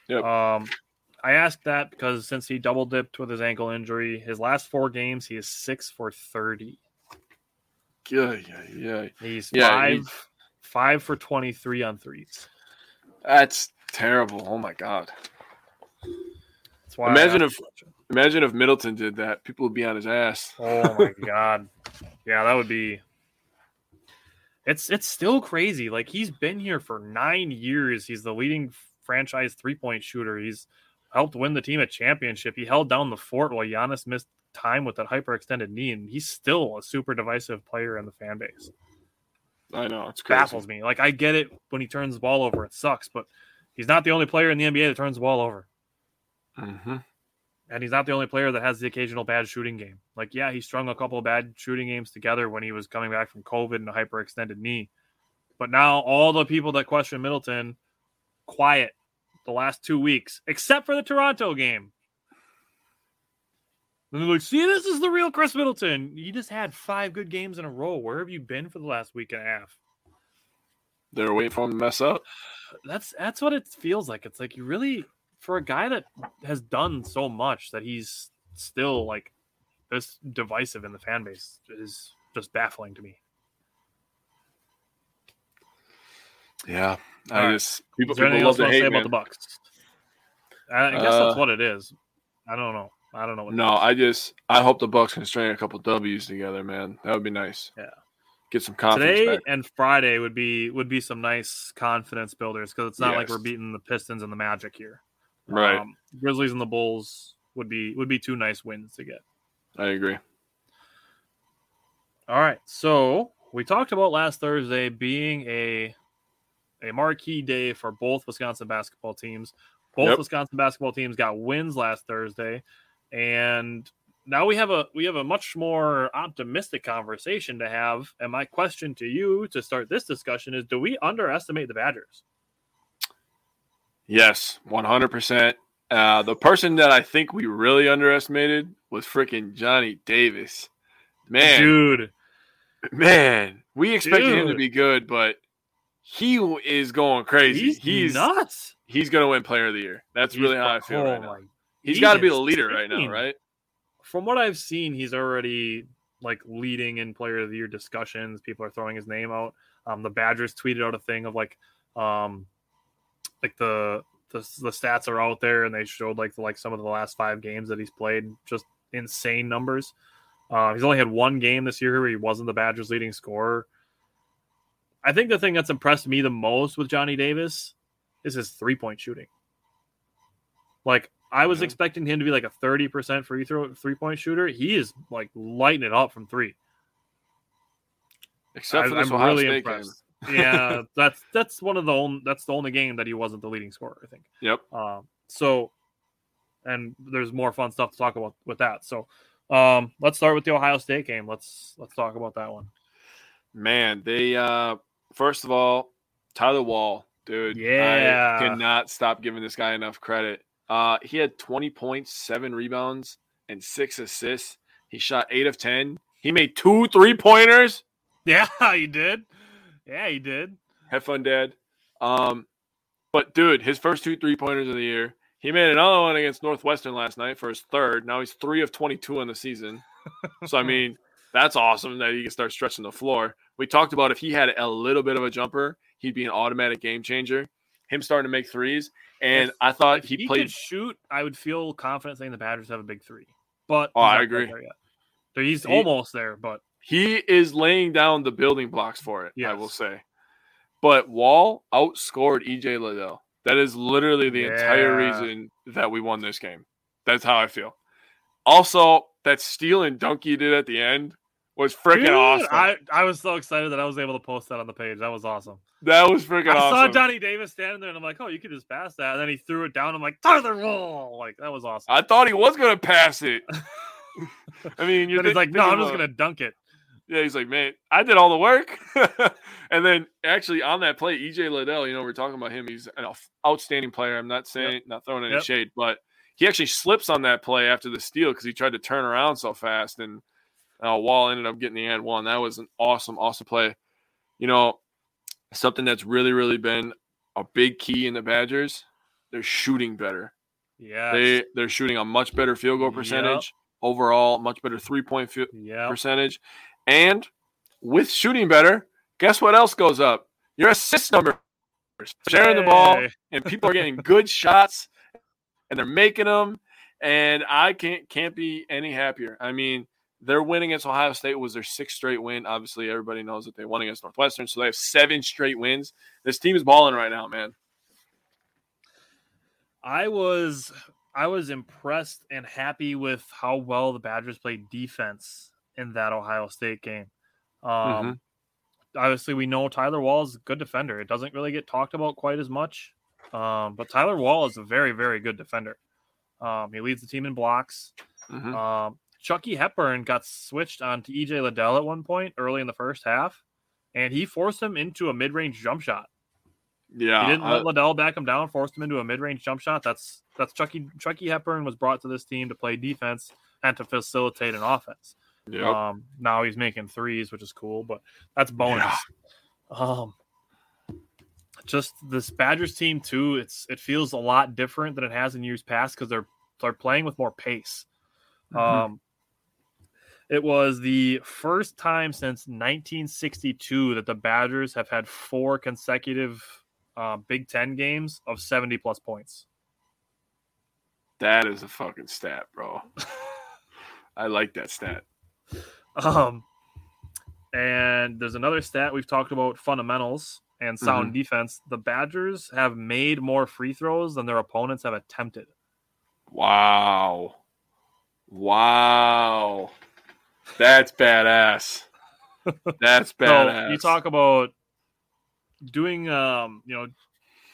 Yep. Um, I asked that because since he double dipped with his ankle injury, his last four games he is six for thirty. Yeah, yeah, yeah. He's Yeah, five he- five for twenty three on threes. That's terrible. Oh my god. That's why Imagine if- Imagine if Middleton did that. People would be on his ass. Oh my *laughs* god. Yeah, that would be it's it's still crazy. Like he's been here for nine years. He's the leading franchise three point shooter. He's helped win the team a championship. He held down the fort while Giannis missed time with that hyperextended knee, and he's still a super divisive player in the fan base. I know it's crazy. Baffles me. Like I get it when he turns the ball over, it sucks, but he's not the only player in the NBA that turns the ball over. hmm And he's not the only player that has the occasional bad shooting game. Like, yeah, he strung a couple of bad shooting games together when he was coming back from COVID and a hyperextended knee. But now all the people that question Middleton, quiet the last two weeks, except for the Toronto game. And they're like, see, this is the real Khris Middleton. You just had five good games in a row. Where have you been for the last week and a half? They're waiting for him to mess up. That's that's what it feels like. It's like you really for a guy that has done so much that he's still like this divisive in the fan base is just baffling to me. Yeah, I right. just people, people love to hate say about the Bucks? I, guess Uh, that's what it is. I don't know. I don't know what. No, I just I hope the Bucks can string a couple W's together, man. That would be nice. Yeah. Get some confidence today back. and Friday would be would be some nice confidence builders because it's not like we're beating the Pistons and the Magic here. Right. Um, Grizzlies and the Bulls would be would be two nice wins to get. I agree. All right. So we talked about last Thursday being a a marquee day for both Wisconsin basketball teams. Both Yep. Wisconsin basketball teams got wins last Thursday, and now we have a we have a much more optimistic conversation to have. And my question to you to start this discussion is: Do we underestimate the Badgers? Yes, one hundred percent. Uh, the person that I think we really underestimated was freaking Johnny Davis. Man, Dude, man, we expected him to be good, but he is going crazy. he's, He's nuts. he's going to win Player of the Year. That's He's- really how I feel oh right now. He's he's got to be the leader right now, right? from what I've seen, he's already like leading in player of the year discussions. People are throwing his name out. Um, the Badgers tweeted out a thing of like, um, like the, the the stats are out there, and they showed like the, like some of the last five games that he's played, just insane numbers. Uh, he's only had one game this year where he wasn't the Badgers' leading scorer. I think the thing that's impressed me the most with Johnny Davis is his three point shooting. Like I was Yeah. expecting him to be like a 30% free throw three point shooter. He is like lighting it up from three. Except for I, this am Ohio really State game. impressed. Yeah, *laughs* that's that's one of the only that's the only game that he wasn't the leading scorer, I think. Yep. Um, so, and there's more fun stuff to talk about with that. So, um, let's start with the Ohio State game. Let's let's talk about that one. Man, they uh first of all, Tyler Wahl, dude. Yeah. I cannot stop giving this guy enough credit. Uh he had 20 points, seven rebounds, and six assists. He shot eight of ten. He made two three pointers. *laughs* Yeah, he did. Yeah, he did. Have fun, Dad. Um, but dude, his first two three pointers of the year. He made another one against Northwestern last night for his third. Now he's three of twenty two on the season. So I mean, *laughs* that's awesome that he can start stretching the floor. We talked about if he had a little bit of a jumper, he'd be an automatic game changer. Him starting to make threes, and If- I thought If he, he played. could shoot, I would feel confident saying the Badgers have a big three. But Oh, I agree. there he's He- almost there, but He is laying down the building blocks for it. I will say. But Wahl outscored EJ Liddell. That is literally the entire reason that we won this game. That's how I feel. Also, that steal and dunk he did at the end was freaking awesome. I, I was so excited that I was able to post that on the page. That was awesome. that was freaking awesome. I saw awesome. Johnny Davis standing there, and I'm like, oh, you could just pass that. And then he threw it down. I'm like, Tyler Wahl. Like that was awesome. I thought he was gonna pass it. *laughs* I mean, you're Then he's like, no, I'm just gonna dunk it. Yeah, he's like, man, I did all the work. *laughs* and then actually on that play, EJ Liddell, you know, we're talking about him. He's an outstanding player. I'm not saying, not throwing any Yep. shade, but he actually slips on that play after the steal because he tried to turn around so fast. And uh, Wahl ended up getting the end one. That was an awesome, awesome play. You know, something that's really, really been a big key in the Badgers, they're shooting better. Yeah. They they're shooting a much better field goal Yep. percentage overall, much better three point field Yeah. percentage. And with shooting better, guess what else goes up? Your assist numbers. Sharing the ball, and people are getting good *laughs* shots, and they're making them. and I can't can't be any happier. I mean, their win against Ohio State was their sixth straight win. Obviously, everybody knows that they won against Northwestern, so they have seven straight wins. This team is balling right now, man. I was I was impressed and happy with how well the Badgers played defense in that Ohio State game. Um, Mm-hmm. Obviously, we know Tyler Wahl is a good defender. It doesn't really get talked about quite as much, um, but Tyler Wahl is a very, very good defender. Um, he leads the team in blocks. Mhm. Um, Chucky Hepburn got switched on to EJ Liddell at one point early in the first half, and he forced him into a mid-range jump shot. Yeah, He didn't I- let Liddell back him down, forced him into a mid-range jump shot. That's that's Chucky Chucky Hepburn was brought to this team to play defense and to facilitate an offense. Yep. Um, now he's making threes, which is cool, but that's bonus. Um, just this Badgers team too. It's it feels a lot different than it has in years past because they're they're playing with more pace. Mhm. Um, it was the first time since 1962 that the Badgers have had four consecutive uh, Big Ten games of 70 plus points. that is a fucking stat, bro. *laughs* I like that stat. *laughs* Um, and there's another stat we've talked about fundamentals and sound defense. The Badgers have made more free throws than their opponents have attempted. Wow. Wow. That's badass. That's badass. *laughs* So you talk about doing, um, you know,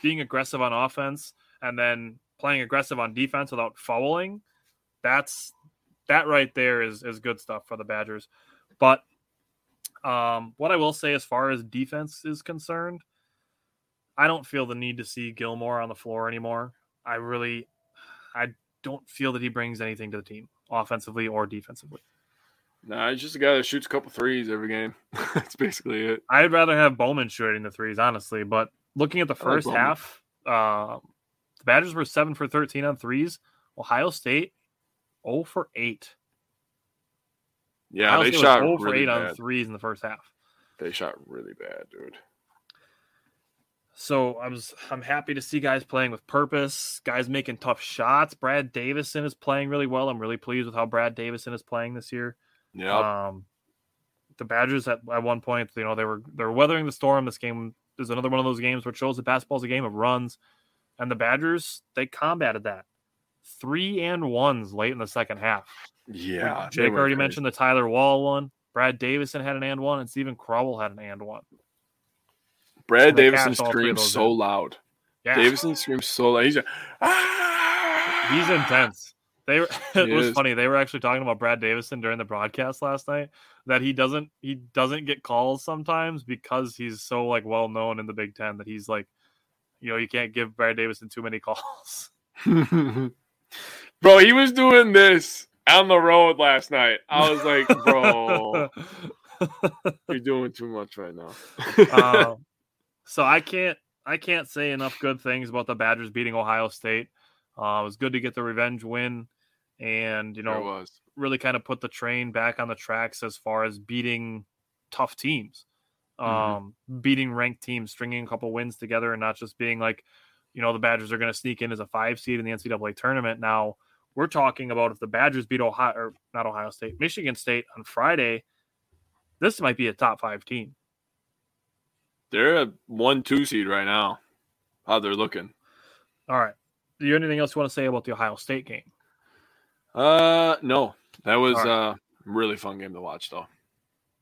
being aggressive on offense and then playing aggressive on defense without fouling. That's that right there is is good stuff for the Badgers. But um, what I will say as far as defense is concerned, I don't feel the need to see Gilmore on the floor anymore. I really, I don't feel that he brings anything to the team, offensively or defensively. Nah, he's just a guy that shoots a couple threes every game. *laughs* That's basically it. I'd rather have Bowman shooting the threes, honestly. But looking at the first Bowman. half, uh, the Badgers were seven for thirteen on threes. Ohio State, zero for eight. Yeah, they shot 0 for really eight on threes in the first half. They shot really bad, dude. So I was I'm happy to see guys playing with purpose, guys making tough shots. Brad Davison is playing really well. I'm really pleased with how Brad Davison is playing this year. Yeah. Um, the Badgers at, at one point, you know, they were they're weathering the storm. This game is another one of those games where it shows that basketball is a game of runs, and the Badgers they combated that three and ones late in the second half. yeah. Jake already crazy. mentioned the Tyler Wahl one. Brad Davison had an and one, and Steven Crowl had an and one. Brad Davison cashed all three of screams so in. loud. Yeah, Davison screams so loud. He's like, ah! he's intense. They were, *laughs* it was funny. They were actually talking about Brad Davison during the broadcast last night that he doesn't he doesn't get calls sometimes because he's so like well known in the Big Ten that he's like, you know, you can't give Brad Davison too many *laughs* calls. *laughs* bro, he was doing this on the road last night. I was like, *laughs* bro, you're doing too much right now. um, *laughs* so I can't I can't say enough good things about the Badgers beating Ohio State. Uh, it was good to get the revenge win, and you know was. really kind of put the train back on the tracks as far as beating tough teams, um, Mhm. beating ranked teams, stringing a couple wins together, and not just being like, you know, the Badgers are going to sneak in as a five seed in the NCAA tournament. Now we're talking about if the Badgers beat Ohio or not Ohio State, Michigan State on Friday, this might be a top five team. They're a one two seed right now. How they're looking. All right. Do you have anything else you want to say about the Ohio State game? Uh no. That was uh really fun game to watch though.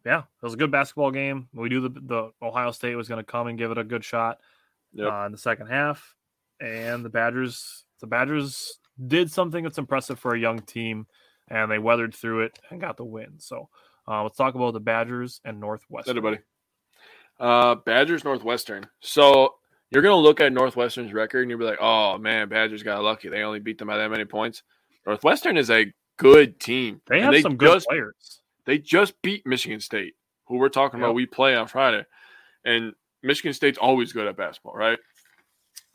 Yeah, it was a good basketball game. We knew the, the Ohio State was going to come and give it a good shot Yep. uh, in the second half, and the Badgers the Badgers did something that's impressive for a young team, and they weathered through it and got the win. So uh, let's talk about the Badgers and Northwestern. Everybody. Uh Badgers Northwestern. So you're gonna look at Northwestern's record and you'll be like, oh man, Badgers got lucky. They only beat them by that many points. Northwestern is a good team. They have some good just players. they just beat Michigan State, who we're talking Yep. about. We play on Friday, and Michigan State's always good at basketball, right?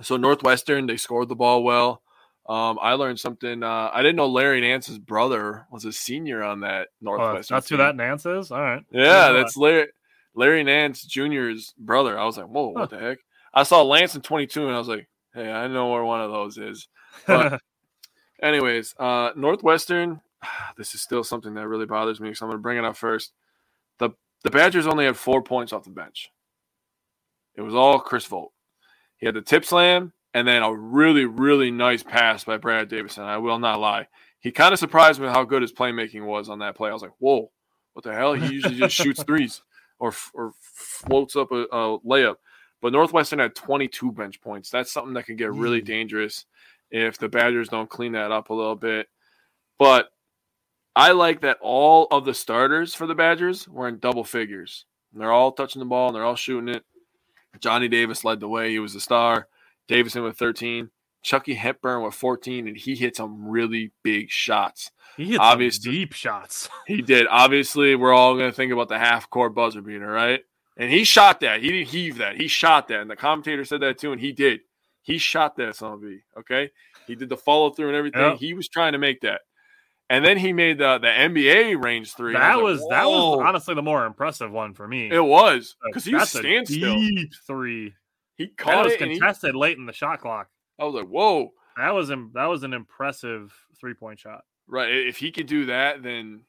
So Northwestern, they scored the ball well. Um, I learned something. Uh, I didn't know Larry Nance's brother was a senior on that Northwestern. that's who that Nance is. All right. Yeah, that's Larry Larry Nance Jr.'s brother. I was like, whoa, what the heck? I saw Lance in 22, and I was like, hey, I know where one of those is. But *laughs* Anyways, uh, Northwestern. *sighs* This is still something that really bothers me, so I'm going to bring it up first. the The Badgers only had four points off the bench. It was all Chris Vogt. He had the tip slam and then a really, really nice pass by Brad Davison. I will not lie. He kind of surprised me how good his playmaking was on that play. I was like, whoa, what the hell? He usually just *laughs* shoots threes or, or floats up a, a layup. But Northwestern had 22 bench points. That's something that can get really mm. dangerous if the Badgers don't clean that up a little bit. But I like that all of the starters for the Badgers were in double figures. And They're all touching the ball and they're all shooting it. Johnny Davis led the way. He was the star. Davison with 13. Chucky Hepburn with 14, and he hit some really big shots. He hit Obviously- some deep shots. *laughs* He did. Obviously, we're all going to think about the half court buzzer beater, right? And he shot that. He didn't heave that. He shot that. And the commentator said that too, and he did. He shot that son B. Okay. He did the follow through and everything. Yep. He was trying to make that. And then he made the, the NBA range three. That was like, that was honestly the more impressive one for me. It was because he was standstill. Deep three. He That caught was it. And he, contested late in the shot clock. I was like, whoa. That was that was an impressive three point shot. Right. If he could do that, then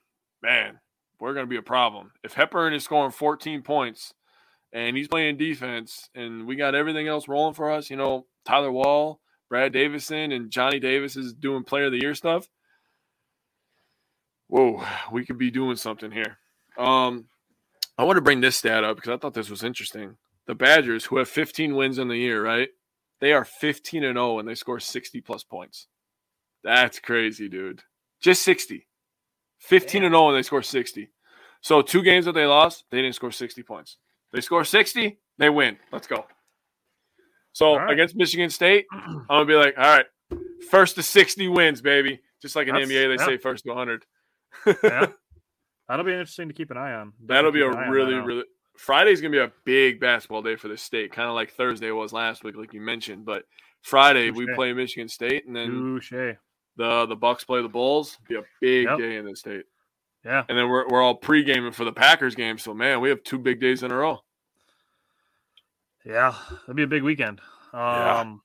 man, we're going to be a problem. If Hepburn is scoring 14 points and he's playing defense and we got everything else rolling for us, you know, Tyler Wahl, Brad Davison, and Johnny Davis is doing player of the year stuff. Whoa, we could be doing something here. Um, I want to bring this stat up because I thought this was interesting. The Badgers, who have 15 wins in the year, right? They are 15 and 0 and they score 60 plus points. That's crazy, dude. Just 60. 15 and 0 and they score 60. So two games that they lost, they didn't score 60 points. They score 60, they win. Let's go. So right. against Michigan State, *clears throat* I'm gonna be like, all right, first to 60 wins, baby. Just like in That's- NBA, they yeah. say first to 100. Yeah. *laughs* That'll be interesting to keep an eye on. That'll be Definitely an eye a really, that really. Friday's gonna be a big basketball day for the state, kind of like Thursday was last week, like you mentioned. But Friday we play Michigan State, and then Touche. the the Bucks play the Bulls. Be a big Yep. day in the state. Yeah. And then we're, we're all pre-gaming for the Packers game. So man, we have two big days in a row. Yeah. That'd be a big weekend. Yeah. Um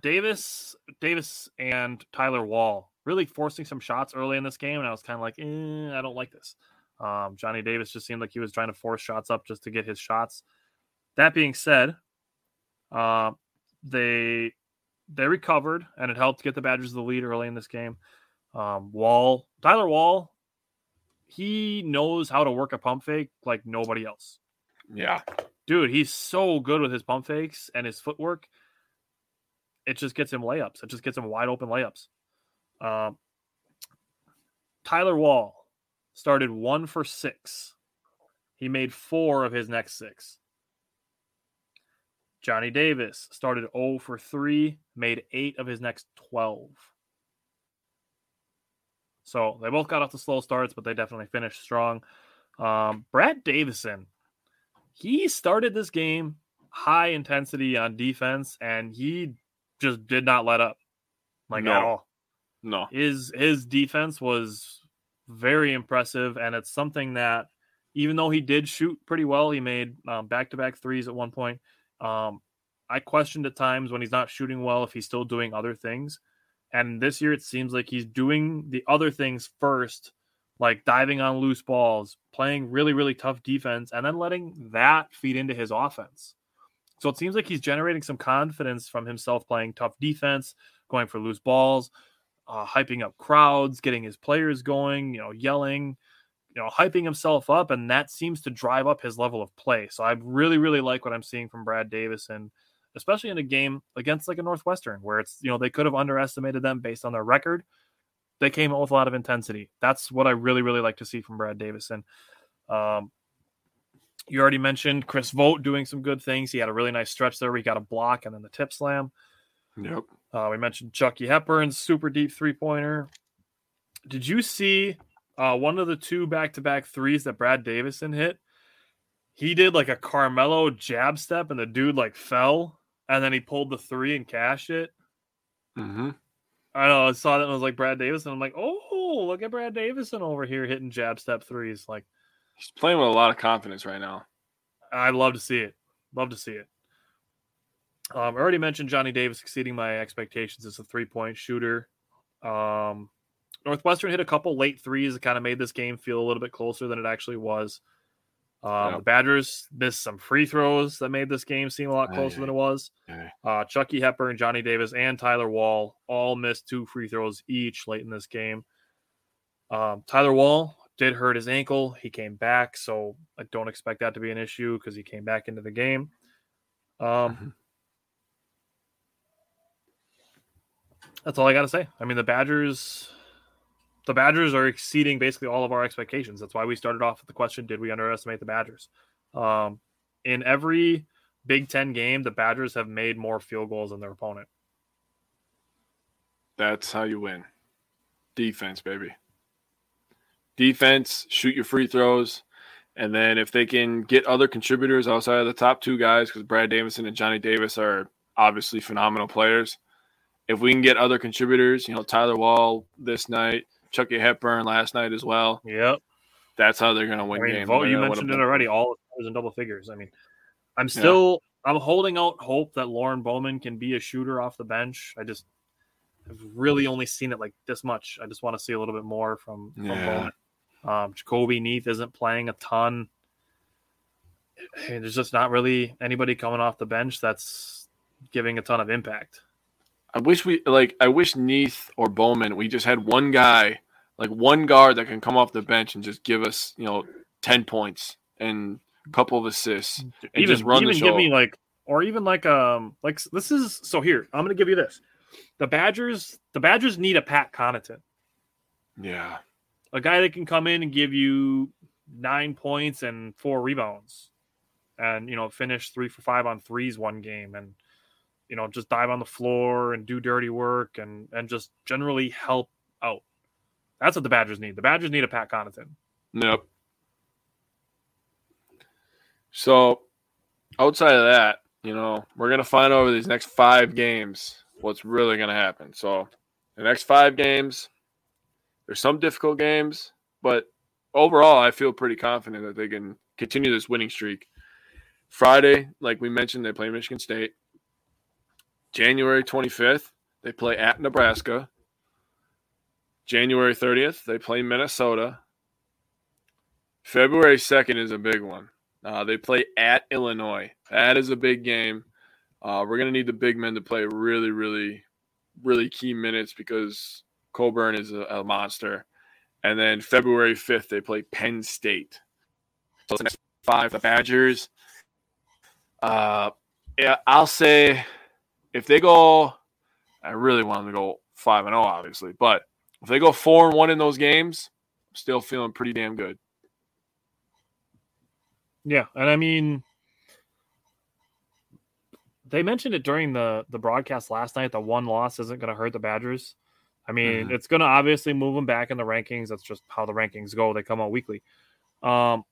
Davis, Davis and Tyler Wahl really forcing some shots early in this game, and I was kind of like, eh, I don't like this. Um, Johnny Davis just seemed like he was trying to force shots up just to get his shots. That being said, uh, they they recovered, and it helped get the Badgers the lead early in this game. Um, Wahl, Tyler Wahl, he knows how to work a pump fake like nobody else Yeah. dude, he's so good with his pump fakes and his footwork. It just gets him layups. It just gets him wide open layups. Um, Tyler Wahl started one for six. He made four of his next six. Johnny Davis started 0 for 3, made 8 of his next 12. So they both got off the slow starts, but they definitely finished strong. Um, Brad Davison, he started this game high intensity on defense, and he just did not let up, like No. at all. No. His his defense was very impressive, and it's something that even though he did shoot pretty well, he made back to back threes at one point. Um, I questioned at times when he's not shooting well if he's still doing other things. And this year, it seems like he's doing the other things first, like diving on loose balls, playing really, really tough defense, and then letting that feed into his offense. So it seems like he's generating some confidence from himself playing tough defense, going for loose balls, uh, hyping up crowds, getting his players going, you know, yelling, you know, hyping himself up, and that seems to drive up his level of play. So I really, really like what I'm seeing from Brad Davis, and especially in a game against like a Northwestern, where it's you know they could have underestimated them based on their record. They came out with a lot of intensity. That's what I really, really like to see from Brad Davison. Um, you already mentioned Chris Vogt doing some good things. He had a really nice stretch there he got a block and then the tip slam. Yep. Uh, we mentioned Chucky Hepburn's super deep three pointer. Did you see uh, one of the two back to back threes that Brad Davison hit? He did like a Carmelo jab step and the dude like fell and then he pulled the three and cashed it. Mm-hmm. I know I saw that and I was like Brad Davison. I'm like, oh, look at Brad Davison over here hitting jab step threes. Like, He's playing with a lot of confidence right now. I love to see it. Love to see it. Um, I already mentioned Johnny Davis exceeding my expectations as a three point shooter. Um, Northwestern hit a couple late threes that kind of made this game feel a little bit closer than it actually was. Um, Yeah. The Badgers missed some free throws that made this game seem a lot closer aye. than it was. Aye. Uh, Chucky Hepburn, Johnny Davis, and Tyler Wahl all missed two free throws each late in this game. Um, Tyler Wahl did hurt his ankle. He came back, so I don't expect that to be an issue because he came back into the game. Um, that's all I got to say. I mean, the Badgers, the Badgers are exceeding basically all of our expectations. That's why we started off with the question: Did we underestimate the Badgers? Um, in every Big Ten game, the Badgers have made more field goals than their opponent. That's how you win. Defense, baby. Defense, shoot your free throws. And then if they can get other contributors outside of the top two guys, because Brad Davison and Johnny Davis are obviously phenomenal players. If we can get other contributors, you know, Tyler Wahl this night, Chucky Hepburn last night as well, Yep. that's how they're going to win I mean, games. Vo, you mentioned it already. All stars in double figures. I mean, I'm still I'm holding out hope that Lorne Bowman can be a shooter off the bench. I just have really only seen it like this much. I just want to see a little bit more from, from Yeah. Bowman. Um, Jahcobi Neath isn't playing a ton. Hey, There's just not really anybody coming off the bench that's giving a ton of impact. I wish we like I wish Neath or Bowman we just had one guy like one guard that can come off the bench and just give us you know ten points and a couple of assists and even just run the even show. give me like or even like um like this is so here I'm gonna give you this. The Badgers the Badgers need a Pat Connaughton. yeah, a guy that can come in and give you nine points and four rebounds and you know finish three for five on threes one game and you know just dive on the floor and do dirty work and and just generally help out that's what the badgers need the badgers need a pat connaughton Yep. So outside of that, you know, we're gonna find over these next five games what's really gonna happen. So the next five games, there's some difficult games, but overall, I feel pretty confident that they can continue this winning streak. Friday, like we mentioned, they play Michigan State. January 25th, they play at Nebraska. January 30th, they play Minnesota. February 2nd is a big one. Uh, they play at Illinois. That is a big game. Uh, we're going to need the big men to play really, really, really key minutes because Cockburn is a, a monster. And then February 5th, they play Penn State. So the next five, the Badgers. Uh, yeah, I'll say if they go, I really want them to go 5 and 0, obviously. But if they go 4 and 1 in those games, I'm still feeling pretty damn good. yeah and i mean they mentioned it during the the broadcast last night the one loss isn't going to hurt the badgers i mean Mhm. it's going to obviously move them back in the rankings that's just how the rankings go they come out weekly um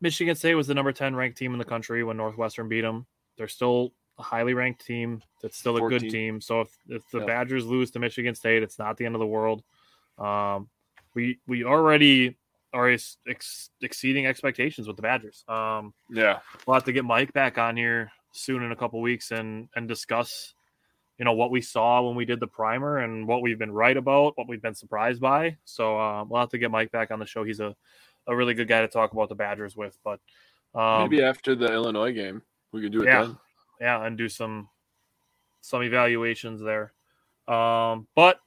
michigan state was the number 10 ranked team in the country when northwestern beat them they're still a highly ranked team that's still a good team so if, if the Yep. badgers lose to michigan state it's not the end of the world um we we already are ex- ex- exceeding expectations with the Badgers. Um, Yeah. we'll have to get Mike back on here soon in a couple weeks and and discuss, you know, what we saw when we did the primer and what we've been right about, what we've been surprised by. So uh, we'll have to get Mike back on the show. He's a a really good guy to talk about the Badgers with. But um, Maybe after the Illinois game, we could do it Yeah. then. yeah, and do some some evaluations there. Um, but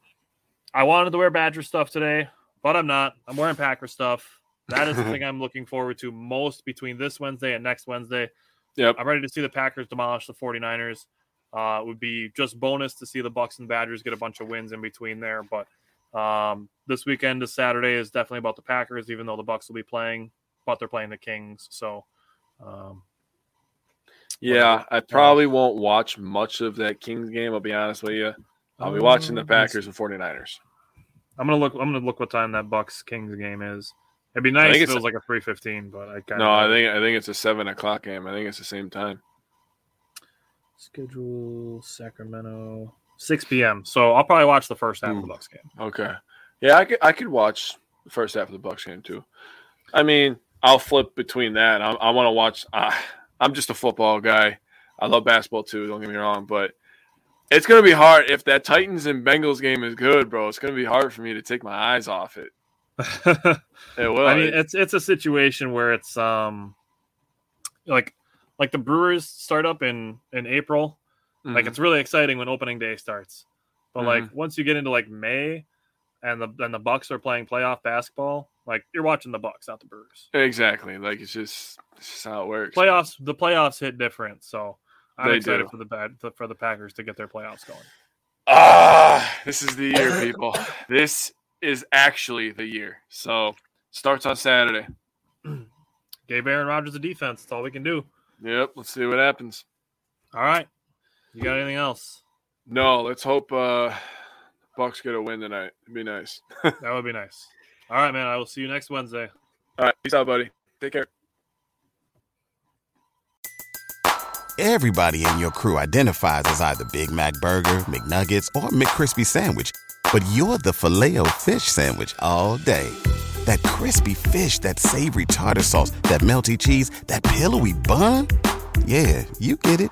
I wanted to wear Badger stuff today, but I'm not. I'm wearing Packer stuff. That is the *laughs* thing I'm looking forward to most between this Wednesday and next Wednesday. Yep. I'm ready to see the Packers demolish the 49ers. Uh, it would be just bonus to see the Bucks and Badgers get a bunch of wins in between there. But um, this weekend, this Saturday, is definitely about the Packers, even though the Bucks will be playing, but they're playing the Kings. So um, Yeah, I probably won't watch much of that Kings game. I'll be honest with you. I'll be watching the Um, Packers and 49ers. I'm gonna look. I'm gonna look what time that Bucks Kings game is. It'd be nice think if it it's- was like a three fifteen, but I kind No, I think I think it's a seven o'clock game. I think it's the same time. schedule Sacramento six p.m. So I'll probably watch the first half of the Bucks game. Okay. Yeah, I could I could watch the first half of the Bucks game too. I mean, I'll flip between that. I, I want to watch. Uh, I'm just a football guy. I love basketball too. Don't get me wrong, but It's gonna be hard if that Titans and Bengals game is good, bro. It's gonna be hard for me to take my eyes off it. *laughs* It will. I mean, it's it's a situation where it's um like like the Brewers start up in in April. Like Mhm. it's really exciting when opening day starts. But like Mm-hmm. once you get into like May and the and the Bucks are playing playoff basketball, like you're watching the Bucks, not the Brewers. exactly like it's just, it's just how it works. Playoffs the playoffs hit different, so I'm They excited do. for the bad for the Packers to get their playoffs going. Ah, this is the year, people. *laughs* this is actually the year. So starts on Saturday. *clears throat* Gave Aaron Rodgers a defense. That's all we can do. Yep. Let's see what happens. All right. You got anything else? No, let's hope uh Bucks get a win tonight. It'd be nice. *laughs* That would be nice. All right, man. I will see you next Wednesday. All right, peace out, buddy. Take care. Everybody in your crew identifies as either Big Mac Burger, McNuggets, or McCrispy Sandwich. But you're the filet fish Sandwich all day. That crispy fish, that savory tartar sauce, that melty cheese, that pillowy bun. Yeah, you get it.